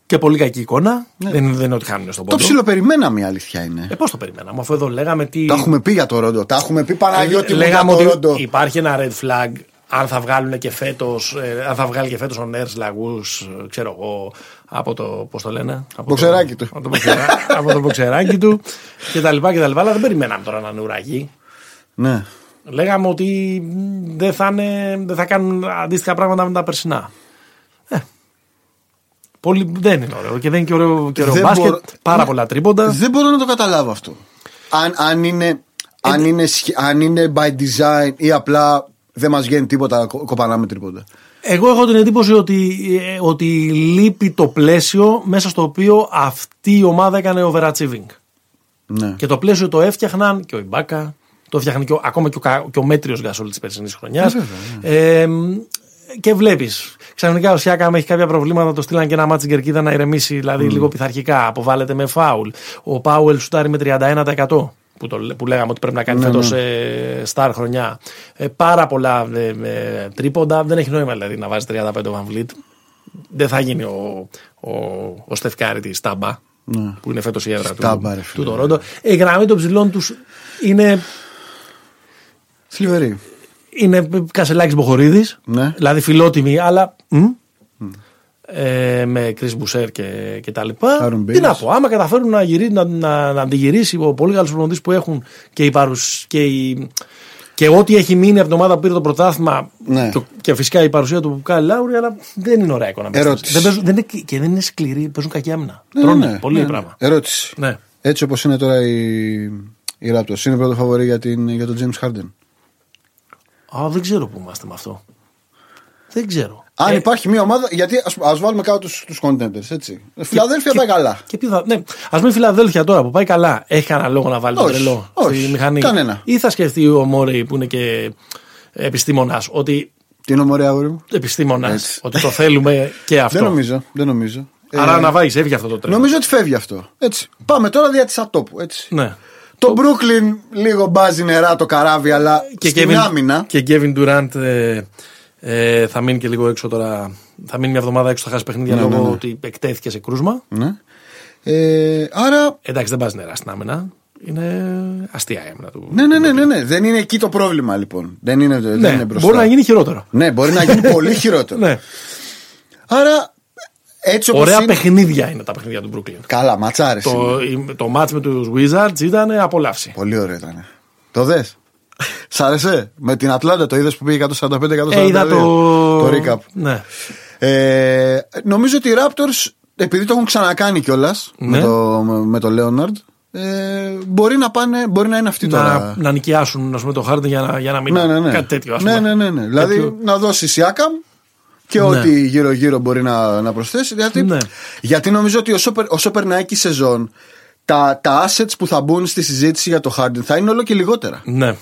Και πολύ κακή εικόνα. Δεν, δεν είναι ότι χάνουν στον Ναι. Το πόντο. ψιλοπεριμέναμε η αλήθεια είναι. Ε, πώς το περιμέναμε, αφού εδώ λέγαμε τι. Τα έχουμε πει για το Rondo. Τα έχουμε πει Παναγιώτη μου για λέγαμε το ότι Rondo. υπάρχει ένα red flag αν θα βγάλουν και φέτος, αν θα βγάλει και φέτος ο Νέρς Λαγούς, ξέρω εγώ, από το. Πώς το λένε, από Μποξεράκι το, του. Από το, μποξερα, από το μποξεράκι του κτλ, κτλ. Αλλά δεν περιμέναμε τώρα να είναι ουραγοί. Ναι. Λέγαμε ότι μ, δεν θα, είναι, δεν θα κάνουν αντίστοιχα πράγματα με τα περσινά. Ε, πολύ, δεν είναι ωραίο και δεν είναι και ωραίο, και ωραίο Δεν μπάσκετ. μπορώ- Πάρα Ναι. πολλά τρίποντα. Δεν μπορώ να το καταλάβω αυτό. Αν, αν, είναι, αν, είναι, σχε- αν είναι by design ή απλά δεν μας βγαίνει τίποτα, κο- κοπανάμε τρίποντα. Εγώ έχω την εντύπωση ότι, ε, ότι λείπει το πλαίσιο μέσα στο οποίο αυτή η ομάδα έκανε overachieving. Ναι. Και το πλαίσιο το έφτιαχναν και ο Ιμπάκα, το έφτιαχνε και ο, ακόμα και ο, Κα- και ο μέτριος Γκασόλ της περσινής χρονιάς. Ε, και βλέπεις. Ξαφνικά ο Σιάκαμ έχει κάποια προβλήματα, το στείλαν και ένα ματς κερκίδα να ηρεμήσει, δηλαδή λίγο πειθαρχικά. Αποβάλλεται με φάουλ. Ο Πάουελ σουτάρει με 31%. Που, το, που λέγαμε ότι πρέπει να κάνει Ναι, φέτος ε, στάρ χρονιά. Ε, πάρα πολλά ε, ε, τρίποντα. Δεν έχει νόημα δηλαδή να βάζεις 35 ο Van Vliet. Δεν θα γίνει ο, ο, ο Στεφκάρη τη Τάμπα, που είναι φέτος η έδρα του, Στάμπα, ρε του φίλε. Τορόντο. Η γραμμή των ψηλών τους είναι Θλιβερή. είναι Κασελάκης Μποχορίδης. Ναι. Δηλαδή φιλότιμη, αλλά. μ, Ε, με Κρι Μπουσέρ και, και τα λοιπά. Άρον Τι να Μπέιλς. πω, άμα καταφέρουν να, γυρί, να, να, να αντιγυρίσει ο πολύ καλός προπονητής που έχουν και, η παρουσ, και, η, και ό,τι έχει μείνει από την ομάδα που πήρε το πρωτάθλημα Ναι. και, και φυσικά η παρουσία του Κάλι Λάουρη, αλλά δεν είναι ωραία εικόνα. μέσα. Ερώτηση. Δεν παίζουν, δεν είναι, και δεν είναι σκληροί, παίζουν κακή άμυνα. Ναι, Τρώνε ναι, πολύ ναι, πράγμα. ναι. Ερώτηση. Ναι. Έτσι όπως είναι τώρα η, η Raptors, είναι πρώτο φαβορή για, την, για τον James Harden. Α, δεν ξέρω που είμαστε με αυτό. Δεν ξέρω. Αν Ε, υπάρχει μια ομάδα, γιατί ας, ας βάλουμε κάτω τους, τους contenders, έτσι. Φιλαδέλφια πάει καλά. Και ποιο θα. Ναι, ας πούμε η Φιλαδέλφια τώρα που πάει καλά, έχει κανένα λόγο να βάλει το Όχι, τρελό όχι, στη μηχανή. κανένα. Ή θα σκεφτεί ο Μόρεϊ που είναι και επιστήμονας, ότι. Τι είναι ομορία, αγόρι μου; Επιστήμονας, Έτσι. ότι το θέλουμε και αυτό. Δεν νομίζω, δεν νομίζω. Άρα Ε, να βάλει, έβγε αυτό το τρελό. Νομίζω ότι φεύγει αυτό. Έτσι. Πάμε τώρα δια της ατόπου. Έτσι. Ναι. Το Brooklyn λίγο μπάζει νερά το καράβι, αλλά Και στην Kevin, άμυνα. και Kevin Durant ε, ε, θα μείνει και λίγο έξω τώρα. Θα μείνει μια εβδομάδα έξω, θα χάσει παιχνίδια Ναι, λόγω ναι, ναι. ότι εκτέθηκε σε κρούσμα. Ναι. Ε, άρα. Εντάξει, δεν πας νερά στην άμυνα. Είναι αστεία η άμυνα του. Ναι, ναι, ναι, ναι, ναι. Δεν είναι εκεί το πρόβλημα λοιπόν. Δεν είναι, δεν Ναι, είναι μπροστά. μπορεί να γίνει χειρότερο. Ναι, μπορεί να γίνει πολύ χειρότερο. Ναι. Άρα, έτσι όπως Ωραία είναι... παιχνίδια είναι τα παιχνίδια του Brooklyn. Καλά, ματσάρες είναι. Το, η- το ματς με τους Wizards ήταν απόλαυση. Πολύ ωραίο ήταν. Το δες; Σ' άρεσε; Με την Ατλάντα το είδες που πήγε 145-142. Ε, είδα το... το recap. Ναι. Ε, νομίζω ότι οι Raptors, επειδή το έχουν ξανακάνει κιόλας Ναι. με, το, με το Leonard, ε, μπορεί να πάνε, μπορεί να είναι αυτή Να, τώρα. να νοικιάσουν ας πούμε, το Harden για να, για να μην Ναι, ναι, ναι. κάτι τέτοιο. Ας ναι, πούμε. ναι, ναι, ναι. Δηλαδή Κάποιο- να δώσει Σιάκαμ και Ναι. ό,τι γύρω-γύρω μπορεί να, να προσθέσει. Γιατί, Ναι. γιατί νομίζω ότι όσο, περ- όσο περνάει και η σεζόν, τα, τα assets που θα μπουν στη συζήτηση για το Harden θα είναι όλο και λιγότερα. ναι.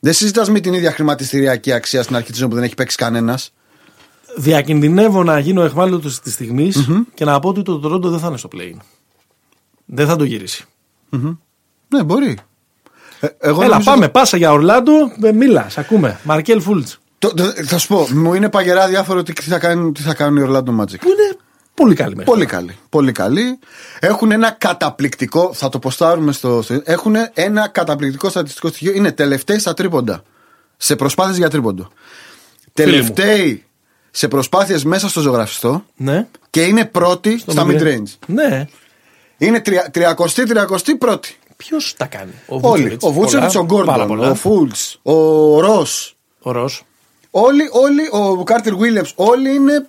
Δεν συζητάς με την ίδια χρηματιστηριακή αξία στην αρχή τη σεζόν που δεν έχει παίξει κανένας. Διακινδυνεύω να γίνω εχμάλωτος της στιγμη και να πω ότι το Toronto δεν θα είναι στο play. Δεν θα το γυρίσει. Ναι, μπορεί. Ε, εγώ Έλα, νομίζω- πάμε. Πάσα για Ορλάντο. Ε, Μίλα, σ' ακούμε. Μαρκέλ Φούλτς. Το- το- θα σου πω, μου είναι παγερά διάφορο τι θα κάνουν, τι θα κάνουν οι Orlando Magic. Που είναι πολύ καλή μέχρι. Πολύ καλή. Πολύ καλή. Έχουν ένα καταπληκτικό, θα το ποστάρουμε στο. στο- Έχουν ένα καταπληκτικό στατιστικό στοιχείο. Είναι τελευταίοι στα τρίποντα. Σε προσπάθειες για τρίποντο. Τελευταίοι σε προσπάθειες μέσα στο ζωγραφιστό Ναι. και είναι πρώτοι στα mid-range. mid-range. Ναι. Είναι 30-30 πρώτοι. Ποιος τα κάνει; Ο Όλοι. Βούτσεβιτς. Ο Βούτσεβιτς, ο Πολλά, πάρα Γκόρντον, πολλά. ο Φούλτς, ο Ρος. Ο Ρος. Όλοι, όλοι, ο Κάρτερ Williams, όλοι είναι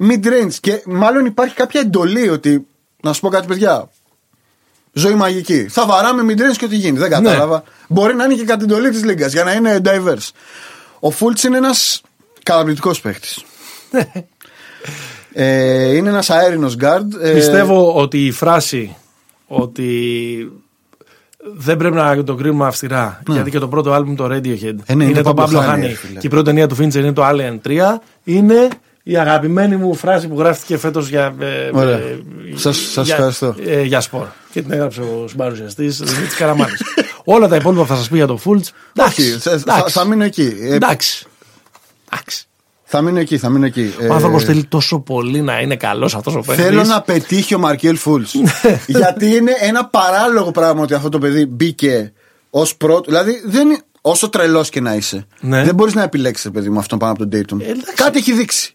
mid-range. Και μάλλον υπάρχει κάποια εντολή ότι. Να σου πω κάτι, παιδιά. Ζωή μαγική. Θα βαράμε mid-range και ό,τι γίνει. Δεν κατάλαβα. Μπορεί να είναι και κατά εντολή της Λίγκας για να είναι diverse. Ο Φούλτ είναι ένας καταπληκτικός παίχτης. ε, είναι ένας αέρινος guard. ε, Πιστεύω ότι η φράση ότι δεν πρέπει να το κρίνουμε αυστηρά. Γιατί και το πρώτο άλμπουμ το Radiohead Ναι. Ε, ναι, είναι είναι το Pablo Pablo Honey, Honey φίλε. και η πρώτη ταινία του Fincher είναι το Alien 3. Είναι η αγαπημένη μου φράση που γράφτηκε φέτος για. ε, Ωραία. ε, Σας- σας για- ευχαριστώ. ε, για σπορ. Και την έγραψε ο συμπαρουσιαστής Δημήτρης Καραμάνη. Όλα τα υπόλοιπα που θα σας πει για το Fultz. Όχι, θα, θα, θα μείνω εκεί. Ε, Εντάξει. Εντάξει. θα μείνω εκεί, θα μείνω εκεί. Ο άνθρωπος θέλει τόσο πολύ να είναι καλός αυτός ο παίκτη. Θέλω να πετύχει ο Μαρκέλ Φούλ. Γιατί είναι ένα παράλογο πράγμα ότι αυτό το παιδί μπήκε ως πρώτο. Δηλαδή, δεν, είναι- όσο τρελός και να είσαι, Ναι. δεν μπορείς να επιλέξεις, παιδί μου, αυτόν πάνω από τον Dayton. Ε, εντάξει. Κάτι έχει δείξει.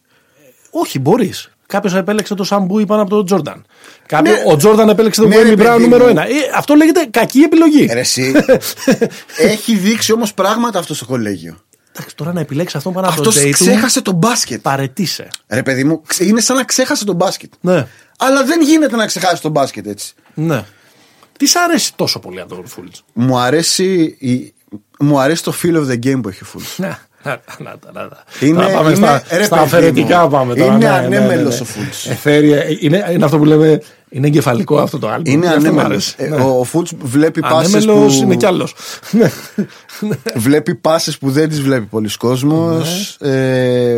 Όχι, μπορείς. Κάποιος επέλεξε το Σαμπούι πάνω από τον Τζόρνταν. Κάποιο, Ναι. Ο Τζόρνταν επέλεξε τον Ναι, Γουέμι ρε, Μπράουν παιδί νούμερο μου. ένα. Ε, αυτό λέγεται κακή επιλογή. Ε, Ρε, εσύ. έχει δείξει όμως πράγματα αυτό στο κολέγιο. Εντάξει, τώρα να επιλέξει αυτόν πάνω από Αυτός τον Dayton. ξέχασε τον μπάσκετ. Παρετήσε. Ρε, παιδί μου, ξε- είναι σαν να ξέχασε τον μπάσκετ. Ναι. Αλλά δεν γίνεται να ξεχάσει το μπάσκετ έτσι. ναι. Τι σ' αρέσει τόσο πολύ από τον Φουλτς. Μου αρέσει, η... μου αρέσει το feel of the game που έχει ο Φουλτς. Να, να, να, να, να. Είναι- Τώρα πάμε είναι- στα, ρε, στα παιδί αφαιρετικά μου, πάμε τώρα. είναι ναι, ναι, ναι, ναι. ανέμελος ο Fultz. Ε, φέρει, ε, είναι, είναι αυτό που λέμε, είναι εγκεφαλικό αυτό το άλμπουμ. Είναι Γι' αυτό μ' ανέμελος. αρέσει. Ε, Ναι. Ο, ο Φουλτς βλέπει πάσες Ανέμελος που. είναι κι άλλος. Ναι. Βλέπει πάσες που δεν τις βλέπει πολύς κόσμος. Ναι. Ε,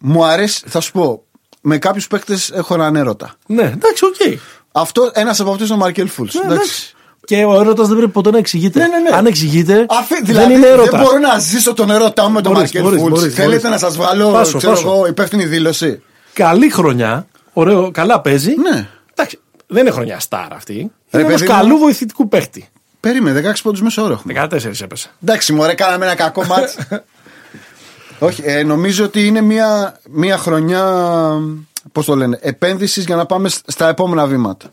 μου αρέσει, θα σου πω. Με κάποιους παίκτες έχω έναν έρωτα. ναι, εντάξει, οκ. Αυτό ένας από αυτούς είναι ο Μαρκέλ Φουλτς. Ναι, εντάξει. Και ο έρωτας δεν πρέπει ποτέ να εξηγείται. Ναι, ναι, ναι. Αν εξηγείται, δηλαδή, δεν είναι έρωτας. δεν μπορώ να ζήσω τον έρωτά μου με τον Μπορείς, Μαρκέλ μπορείς, Φουλτς. μπορείς, Θέλετε μπορείς. να σας βγάλω Πάσω, ξέρω πάσω. εγώ, υπεύθυνη δήλωση; Καλή χρονιά. Ωραίο, καλά παίζει. Ναι. Εντάξει, δεν είναι χρονιά σταρ αυτή. Ρε, Είναι ενό παιδί μου. καλού βοηθητικού παίκτη. Περίμενε, 16 πόντους μέσο όρο έχουμε. 14 έπεσε. Εντάξει, μωρέ, κάναμε ένα κακό ματς. Όχι, ε, νομίζω ότι είναι μια, μια χρονιά, πώς το λένε, επένδυσης για να πάμε σ- στα επόμενα βήματα.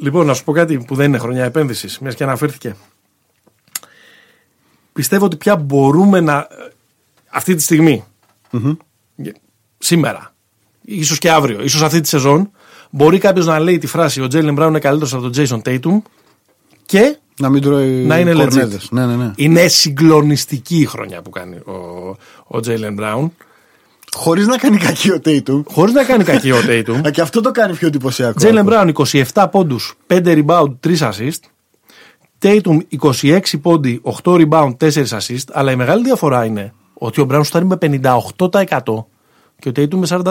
Λοιπόν, να σου πω κάτι που δεν είναι χρονιά επένδυσης, μιας και αναφέρθηκε. Πιστεύω ότι πια μπορούμε να. αυτή τη στιγμη σήμερα, ίσως και αύριο, ίσως αυτή τη σεζόν, μπορεί κάποιος να λέει τη φράση Ο Τζέιλεν Μπράουν είναι καλύτερος από τον Τζέισον Τέιτουμ και Να μην τρώει να είναι κορνέδες. legit. Ναι, ναι, ναι. Είναι συγκλονιστική η χρονιά που κάνει ο, ο Τζέιλεν Μπράουν. Χωρίς να κάνει κακή ο Τέιτου. Χωρίς να κάνει κακή ο Τέιτουμ. Και αυτό το κάνει πιο εντυπωσιακό. Τζέιλεν Μπράουν 27 πόντους, 5 rebound, 3 assist. Tatum 26 πόντι, 8 rebound, 4 assist. Αλλά η μεγάλη διαφορά είναι ότι ο Μπράουν στάρει με 58% και ο Tatum με 44%.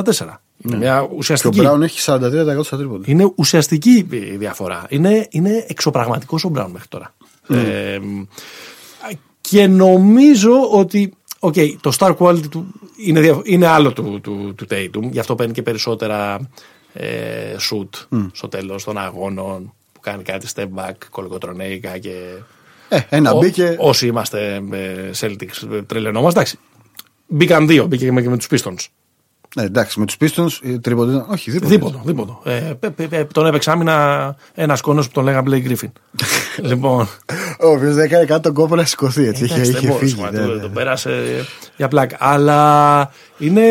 Είναι μια Και ο ουσιαστική. Μπράουν έχει 43% στα τρίποντα. Είναι ουσιαστική η διαφορά. Είναι, είναι εξωπραγματικός ο Μπράουν μέχρι τώρα. Ε, και νομίζω ότι οκ, το star quality του είναι, δια- είναι άλλο του, του, του Tatum. Γι' αυτό παίρνει και περισσότερα ε, σουτ στο τέλος των αγώνων που κάνει κάτι step back, κολοκοτρωνέικα και... Ε, ένα Ό- μπήκε. Όσοι είμαστε ε, Celtics ε, τρελαινόμαστε. Εντάξει. Μπήκαν δύο, μπήκε και με, και με τους Pistons. Ναι, εντάξει, με τους Pistons τρίποντα. Όχι, δίποντο. Δίποντο, δίποντο. Ε, πε- πε- πε- τον έπαιξε άμυνα ένας κόνος που τον λέγαμε Blake Griffin. λοιπόν. Ο οποίος δεν έκανε κάτω τον κόπο να σηκωθεί έτσι. Είχε, εντάξει, δεν είχε μπορούσε, φύγει. μα, ναι, το- ναι. Τον πέρασε για πλάκα. Αλλά είναι.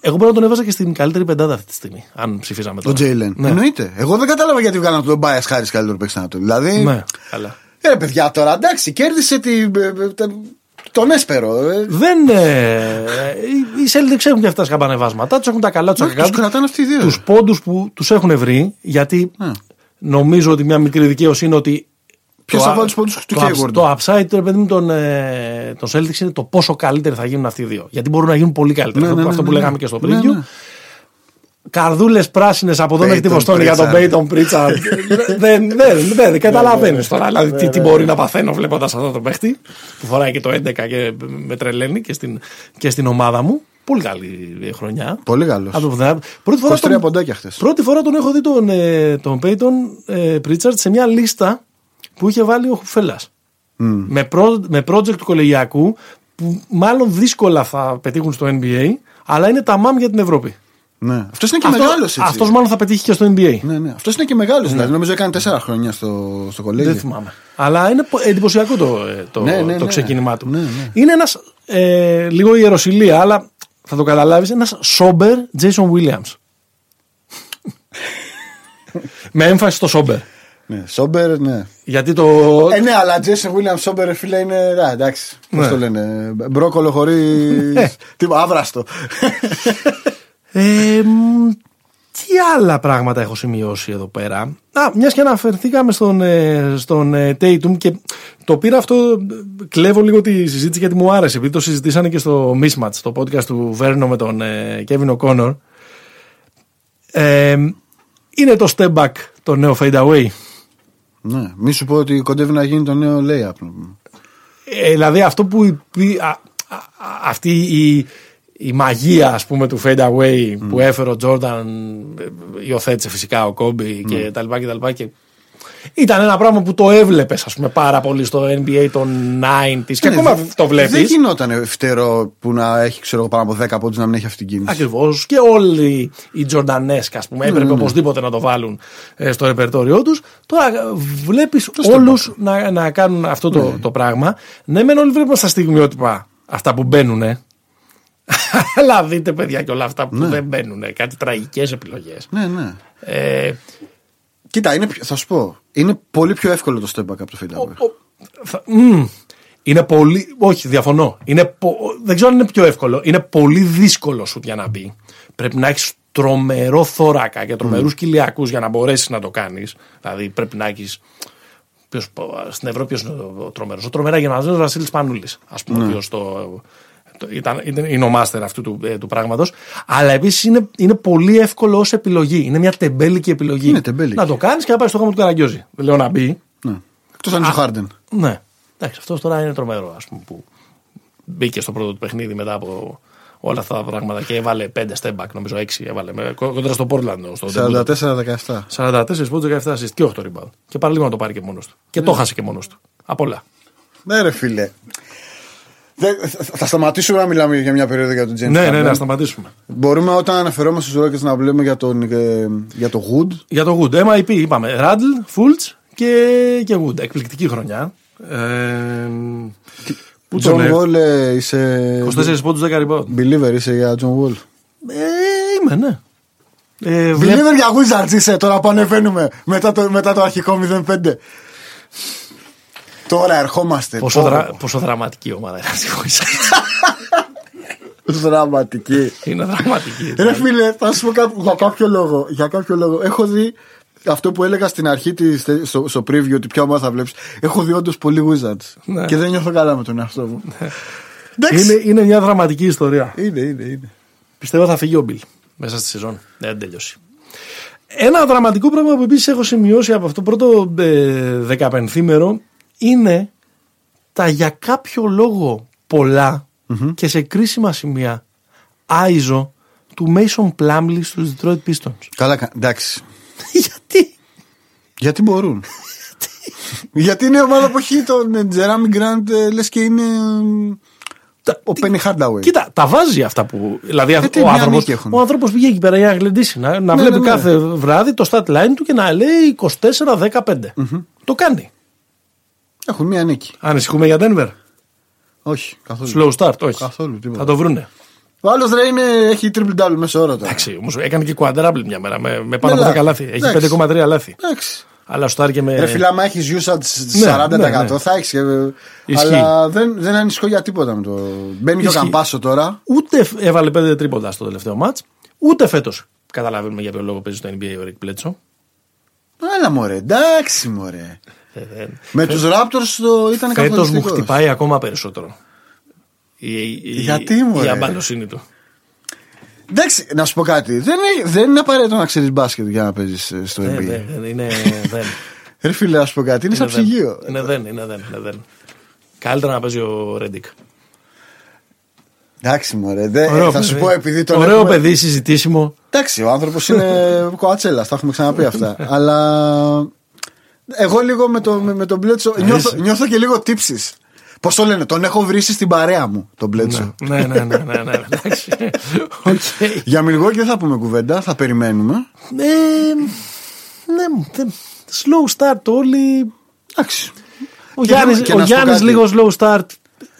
Εγώ μπορεί να τον έβαζα και στην καλύτερη πεντάδα αυτή τη στιγμή. Αν ψηφίζαμε Τον τώρα. Τζέιλεν. Ναι. Εννοείται. Εγώ δεν κατάλαβα γιατί βγάλαν τον Μπάια Χάρη καλύτερο παίξανο του. Δηλαδή. Ναι, καλά. Ε, παιδιά τώρα εντάξει, κέρδισε τη, ε, ε, τε- τον έσπερο. Ε, Δεν. Ε, οι- οι Celtics έχουν και αυτά τα σκαμπανεβάσματα. Τους έχουν τα καλά τους, τα Όχι, κακά τους κρατάνε αυτοί οι δύο. Τους πόντους που τους έχουν βρει. Γιατί νομίζω ότι μια μικρή δικαίωση είναι ότι. Ποιος το θα α- βάλει τους πόντους του το Hayward? ups- Το upside ρε παιδί μου των, ε, των Celtics είναι το πόσο καλύτεροι θα γίνουν αυτοί οι δύο. Γιατί μπορούν να γίνουν πολύ καλύτεροι. Ναι, αυτό ναι, αυτό ναι, που ναι. λέγαμε και στο Ναι, preview. Ναι. Καρδούλες πράσινες από εδώ μέχρι τη Peyton Βοστόνη για τον Pritchard. Peyton Pritchard. δεν δεν, δεν καταλαβαίνεις τώρα. Δηλαδή τι, τι μπορεί να παθαίνω βλέποντας αυτό το παίχτη που φοράει και το 11 και με τρελαίνει και στην, και στην ομάδα μου. Πολύ καλή χρονιά. Πολύ καλός. Από το πουθενά. Πρώτη φορά, 23 τον, ποντάκια χθες. πρώτη φορά τον έχω δει τον, ε, τον Peyton ε, Pritchard σε μια λίστα που είχε βάλει ο Φελά. Με, προ, με project του κολεγιακού που μάλλον δύσκολα θα πετύχουν στο NBA, αλλά είναι τα μάμ για την Ευρώπη. Ναι. Αυτός είναι και μεγάλος έτσι. Αυτός μάλλον θα πετύχει και στο NBA. Ναι, ναι. Αυτός είναι και μεγάλος. Δηλαδή, νομίζω έκανε τέσσερα χρόνια στο, στο κολέγιο. Δεν θυμάμαι. Αλλά είναι πο- εντυπωσιακό το, ε, το, Ναι, ναι, το ναι. ξεκίνημά του. Ναι, ναι. Είναι ένας. Ε, λίγο ιεροσυλία, αλλά θα το καταλάβεις. Ένας sober Jason Williams. Με έμφαση στο sober. Ναι, Sober, ναι. Γιατί το. Ε, ναι, αλλά Τζέισον Γουίλιαμς sober, ρε φίλε, είναι. Α, εντάξει. Πώς Ναι. το λένε. Μπρόκολο χωρίς. Τίποτα, άβραστο. Ε, μ, τι άλλα πράγματα έχω σημειώσει εδώ πέρα; Α, μιας και αναφερθήκαμε στον, ε, στον ε, Tatum και το πήρα αυτό, ε, κλέβω λίγο τη συζήτηση γιατί μου άρεσε, επειδή το συζητήσανε και στο Mismatch, το podcast του Βέρνο με τον ε, Kevin O'Connor. Ε, είναι το step back, το νέο fade away. ναι, μη σου πω ότι κοντεύει να γίνει το νέο layup. Ε, δηλαδή αυτό που υπή- α, α, α, αυτή η, η μαγεία ας πούμε του fade away που έφερε ο Τζόρνταν ε, υιοθέτησε φυσικά ο Κόμπι και τα λοιπά και τα λοιπά και ήταν ένα πράγμα που το έβλεπες ας πούμε πάρα πολύ στο NBA των 90s και ακόμα το Δεν βλέπεις γινόταν φτερό που να έχει ξέρω, εγώ, πάνω από 10 πόντους να μην έχει αυτή την κίνηση. Ακριβώς. Και όλοι οι Τζορντανέσκ ας πούμε έπρεπε οπωσδήποτε να το βάλουν ε, στο ρεπερτόριό τους. Τώρα ε, βλέπεις όλους να, να κάνουν αυτό το, το πράγμα. Ναι μεν όλοι βλέπουμε στα στιγμιότυπα αυτά που μπαίνουν αλλά δείτε παιδιά και όλα αυτά που δεν μπαίνουν κάτι τραγικές επιλογές Ναι, ναι. ε, Κοίτα, είναι, πιο- θα σου πω. Είναι πολύ πιο εύκολο το step back από το fade away. ο- θα- μμ, είναι πολύ. Όχι, διαφωνώ. Είναι, πο- δεν ξέρω αν είναι πιο εύκολο. Είναι πολύ δύσκολο σου για να μπει. Πρέπει να έχεις τρομερό θώρακα και τρομερούς mm. κοιλιακούς για να μπορέσεις να το κάνεις. Δηλαδή πρέπει να έχει. Ποιος, στην Ευρώπη ποιος είναι ο τρομερός; Ο τρομερά γενναζμένο Βασίλης Πανούλης, ας πούμε, ο οποίος το, το, ήταν, ήταν, είναι ο μάστερ αυτού του, ε, του πράγματος. Αλλά επίσης είναι, είναι πολύ εύκολο ως επιλογή. Είναι μια τεμπέλικη επιλογή. Είναι τεμπέλικη. Να το κάνεις και να πάει στο γάμο του Καραγκιόζη. Δεν λέω να μπει. Ναι. Εκτός αν είσαι ο Χάρντεν. Ναι. Εντάξει, αυτός τώρα είναι τρομερό, ας πούμε, που μπήκε στο πρώτο του παιχνίδι μετά από όλα αυτά τα πράγματα και έβαλε 5 step back, νομίζω 6 έβαλε. με- κο- Κοντρα στο Portland. Στο 44-17. 44 πόντους, 17 assist και 8 rebound. Και παραλίγο να το πάρει και μόνος του. Και το χάσε και μόνος του. Απ' όλα. Ναι, ρε φίλε. Δεν- θα- θα σταματήσουμε να μιλάμε για μια περίοδο για τον James Ναι, ναι, Harden. να σταματήσουμε. Μπορούμε όταν αναφερόμαστε στου Rockets να βλέπουμε για, τον, ε, για το Wood. Για το Wood, MIP είπαμε. Randall, Fultz και, και Wood. Εκπληκτική χρονιά. Ε, πού τον John έχω; Wall ε, είσαι. 24 πόντους, 10 rebound. Believer είσαι για John Wall. Ε, είμαι, ναι. Ε, βλέπ- Believer για Wizards είσαι τώρα που ανεβαίνουμε μετά το, μετά το αρχικό 0-5. Τώρα ερχόμαστε. Πόσο, Πω, δρα, πω. πόσο δραματική ομάδα είναι αυτή η Wizards. Δραματική. Είναι δραματική. Ρε φίλε, θα σου πω κάτι, για κάποιο λόγο. Για κάποιο λόγο. Έχω δει αυτό που έλεγα στην αρχή της, στο, στο preview ότι ποια ομάδα θα βλέπεις. Έχω δει όντως πολύ Wizards. Ναι. Και δεν νιώθω καλά με τον εαυτό μου. Εντάξει. είναι, είναι μια δραματική ιστορία. Είναι, είναι, είναι. Πιστεύω θα φύγει ο Μπιλ μέσα στη σεζόν. Δεν τελειώσει. Ένα δραματικό πράγμα που επίσης έχω σημειώσει από αυτό το πρώτο ε, δεκαπενθήμερο είναι τα για κάποιο λόγο πολλά και σε κρίσιμα σημεία άιζο του Mason Plumlee στους Detroit Pistons. Καλά, κα- εντάξει. Γιατί; Γιατί μπορούν. Γιατί; Είναι ομάδα που έχει τον Τζεράμι Γκραντ, λες και είναι. Τα- Ο Πένι Χάρνταουι. Κοίτα, τα βάζει αυτά που. Δηλαδή, Ε, τι, ο μια άνθρωπο νίκη έχουν. ο άνθρωπος πήγε εκεί πέρα για να γλεντήσει. Να, να Ναι, βλέπει ναι, ναι. κάθε βράδυ το stat line του και να λέει 24-15. Το κάνει. Έχουν μία νίκη. Ανησυχούμε για Denver; Όχι, καθόλου. Slow start, όχι. Καθόλου, τίποτα. Θα το βρούνε. Ο άλλος ρε είναι, έχει triple double μέσα ώρα τώρα. Εντάξει, όμως έκανε και quadruple μια μέρα με, με πάνω Ναι, από 10 ναι. λάθη. Έχει Εντάξει. 5,3 λάθη. Εντάξει. Αλλά στο και με. Ρε φίλε, άμα έχεις usage 40% Ναι, ναι, ναι. θα έχεις. Ισχύει. Αλλά δεν, δεν ανησυχώ για τίποτα με το. Μπαίνει και ο Ισχύει. Καμπάσο τώρα. Ούτε φ- έβαλε 5 τρίποντα στο τελευταίο μάτ. Ούτε φέτος καταλαβαίνουμε για ποιο λόγο παίζει στο NBA ο Ρικ Πλέτσο. Άλλα μωρέ, εντάξει μωρέ. Ε, δεν- Με τους Raptors το ήταν Φέτος μου καθοριστικός. χτυπάει ακόμα περισσότερο. Η, η, Γιατί, η, μωρέ; η αμπαλοσύνη του. Εντάξει, να σου πω κάτι. Δεν είναι, δεν είναι απαραίτητο να ξέρεις μπάσκετ για να παίζεις στο Δεν, NBA. δεν, δεν, είναι. Δεν. Ρε φίλε, να σου πω κάτι. Είναι σαν Είναι δεν. ψυγείο. Είναι δεν, είναι δεν, είναι δεν. Καλύτερα να παίζει ο Ρέντικ. Εντάξει, μωρέ. Δε, Ωραίο Ε, θα παιδί. σου πω επειδή τον Ωραίο έχουμε- παιδί, συζητήσιμο. Εντάξει, ο άνθρωπος είναι κοατσέλας, τα έχουμε ξαναπεί αυτά. Αλλά εγώ λίγο με, το, με, με τον Μπλέτσο νιώθω, νιώθω και λίγο τύψεις. Πώς το λένε, τον έχω βρει στην παρέα μου, τον Μπλέτσο. ναι, ναι, ναι, ναι, ναι, εντάξει. Οκ. Για Μιλγόκι δεν θα πούμε κουβέντα, θα περιμένουμε. Ε, ναι, δεν- slow start όλοι. Εντάξει. Ο Και Γιάννης, να- και ο να σου πω Γιάννης κάτι. λίγο slow start.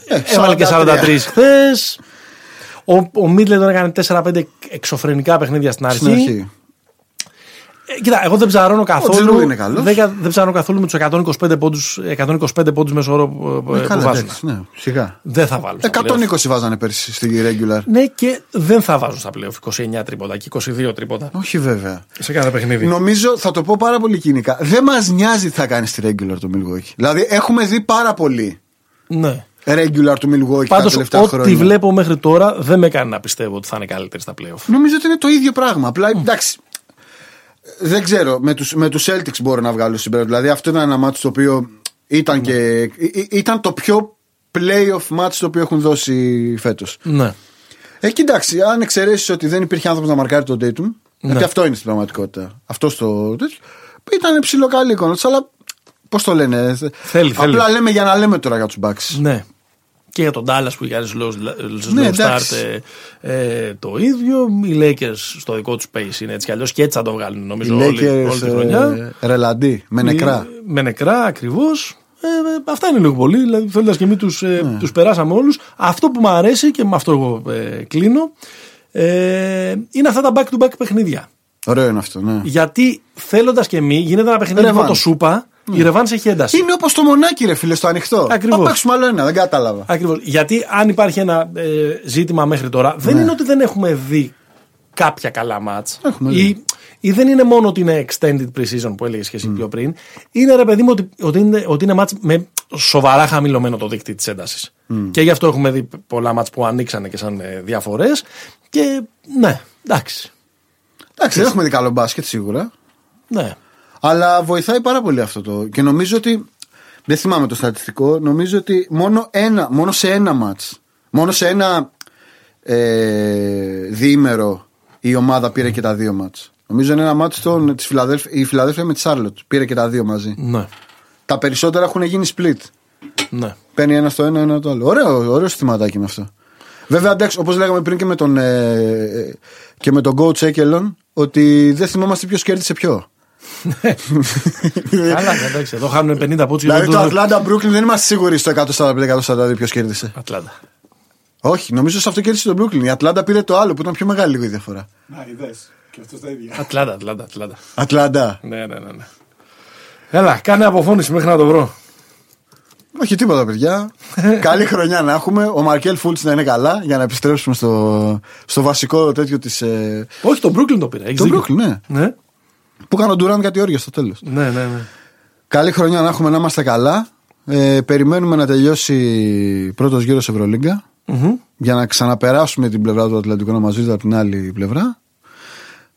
Ε, Έβαλε και 43. 43 χθες. Ο, ο Μίτλετον έκανε 4-5 εξωφρενικά παιχνίδια στην αρχή. Στην αρχή. Ε, κοίτα, εγώ δεν ψαρώνω καθόλου. Τζιρού είναι καλός. Δεν, κα- δεν ψαρώνω καθόλου με τους 125 πόντους, 125 πόντους μέσω όρο που, που Ε, καλά, βάζουν. εντάξει, ναι, σιγά. Δεν θα βάλουν. στα 120 βάζανε πέρσι στη regular. playoff. Ναι, και δεν θα βάζουν στα πλέον 29 τρίποτα και 22 τρίποτα Όχι βέβαια. σε κάθε παιχνίδι. Νομίζω, θα το πω πάρα πολύ κοινικά. Δεν μας νοιάζει τι θα κάνει στη regular το Milwaukee. Δηλαδή, έχουμε δει πάρα πολύ Ναι. regular του Milwaukee τα Πάντως, τελευταία ό,τι χρόνια. βλέπω μέχρι τώρα δεν με κάνει να πιστεύω ότι θα είναι καλύτερη στα playoff. Νομίζω ότι είναι το ίδιο πράγμα. Απλά εντάξει. Δεν ξέρω. Με τους με τους Celtics μπορώ να βγάλω συμπέρασμα. Δηλαδή, αυτό ήταν ένα μάτσο το οποίο ήταν, και, ή- ή- ήταν το πιο playoff match το οποίο έχουν δώσει φέτος. Ναι. Ε, κοιτάξει, αν εξαιρέσεις ότι δεν υπήρχε άνθρωπος να μαρκάρει τον Dayton, γιατί αυτό είναι στην πραγματικότητα. Αυτό το τέτοιο. Ήταν ψηλό καλή εικόνα του, αλλά πώς το λένε. Θέλει, Απλά θέλει. λέμε για να λέμε τώρα για τους Bucks. Ναι. Και για τον Dallas που κάνει slow, slow Ναι, start εντάξει. ε, ε, το ίδιο. Οι Lakers στο δικό τους pace είναι έτσι κι αλλιώς και έτσι θα το βγάλουν Οι νομίζω όλη, Lakers όλη τη χρονιά. ε, ρελαντί, με νεκρά. Ε, Με νεκρά ακριβώς. Ε, ε, αυτά είναι λίγο πολύ. Δηλαδή, θέλοντας και εμείς τους ε, Ναι. τους περάσαμε όλους. Αυτό που μου αρέσει και με αυτό εγώ ε, κλείνω ε, είναι αυτά τα back-to-back παιχνίδια. Ωραίο είναι αυτό, ναι. Γιατί θέλοντας και εμείς, γίνεται ένα παιχνίδι από Revanche. το Σούπα, η Ρεβάνς έχει ένταση. Είναι όπως το μονάκι, ρε φίλε, στο ανοιχτό. Ακριβώς. Θα παίξουμε άλλο ένα, δεν κατάλαβα. Ακριβώς. Γιατί αν υπάρχει ένα ε, ζήτημα μέχρι τώρα, δεν είναι ότι δεν έχουμε δει κάποια καλά μάτς. Έχουμε Ή, ή δεν είναι μόνο ότι είναι extended pre-season που έλεγες και εσύ πιο πριν. Είναι ρε παιδί μου ότι, ότι είναι, ότι είναι μάτς με σοβαρά χαμηλωμένο το δίκτυο της έντασης. Και γι' αυτό έχουμε δει πολλά μάτς που ανοίξανε και σαν ε, διαφορές. Και ναι, εντάξει. Εντάξει, δεν έχουμε δει καλό μπάσκετ σίγουρα. Ναι. Αλλά βοηθάει πάρα πολύ αυτό το. Και νομίζω ότι. Δεν θυμάμαι το στατιστικό. Νομίζω ότι μόνο, ένα, μόνο σε ένα μάτς Μόνο σε ένα ε, διήμερο η ομάδα πήρε και τα δύο μάτς Νομίζω είναι ένα μάτς των, της Φιλαδέλφ, η Φιλαδέλφια με τη Σάρλοτ. Πήρε και τα δύο μαζί. Ναι. Τα περισσότερα έχουν γίνει split. ναι. Παίρνει ένα στο ένα, ένα το άλλο. Ωραίο, ωραίο συστηματάκι είναι αυτό. Βέβαια, εντάξει, όπως λέγαμε πριν και με τον, ε, και με τον coach Έκελον, ότι δεν θυμόμαστε ποιος κέρδισε ποιο. Καλά, εντάξει, εδώ χάνουν 50 πόντους Δηλαδή το Atlanta Brooklyn δεν είμαστε σίγουροι στο 145-142 ποιος κέρδισε. Ατλάντα. Όχι, νομίζω σε αυτό κέρδισε το Brooklyn. Η Atlanta πήρε το άλλο που ήταν πιο μεγάλη λίγο η διαφορά. Να, είδες. Και αυτός τα ίδια. Ατλάντα, Ατλάντα, Ατλάντα. Atlanta. Ναι, ναι, ναι. ναι. Έλα, κάνε αποφώνηση μέχρι να το βρω. Όχι τίποτα, παιδιά. Καλή χρονιά να έχουμε. Ο Μαρκέλ Φουλτς να είναι καλά για να επιστρέψουμε στο, στο βασικό τέτοιο της. Ε, Όχι, το Brooklyn το πήρα. έχεις το δίκιο. Brooklyn, ναι. Ναι, Που έκανε ο Ντουράν κάτι όρια στο τέλος. ναι, ναι. ναι. Καλή χρονιά να έχουμε να είμαστε καλά. Ε, περιμένουμε να τελειώσει πρώτος γύρος Ευρωλίγκα Μμμ. για να ξαναπεράσουμε την πλευρά του Ατλαντικού να μας δείτε από την άλλη πλευρά.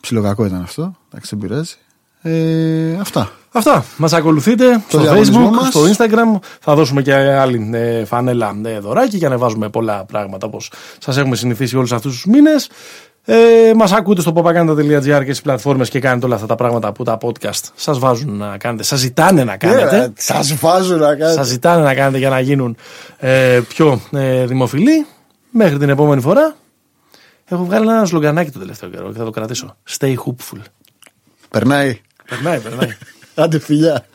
Ψιλοκακό ήταν αυτό. Εντάξει, δεν πειράζει. Ε, αυτά. Αυτά. Μας ακολουθείτε στο διαγωνισμό Facebook, μας. στο Instagram. Θα δώσουμε και άλλη ε, φανέλα ε, δωράκι για να βάζουμε πολλά πράγματα όπως σας έχουμε συνηθίσει όλους αυτούς τους μήνες. Ε, Μας ακούτε στο propaganda.gr και στις πλατφόρμες και κάνετε όλα αυτά τα πράγματα που τα podcast σας βάζουν να κάνετε. Σας ζητάνε να ναι, κάνετε. Yeah, σας βάζουν να κάνετε. Σας ζητάνε να κάνετε για να γίνουν ε, πιο ε, δημοφιλοί. Μέχρι την επόμενη φορά. Έχω βγάλει ένα σλογανάκι το τελευταίο καιρό και θα το κρατήσω. Stay hopeful Περνάει. Περνάει, περνάει. Άντε φιλιά.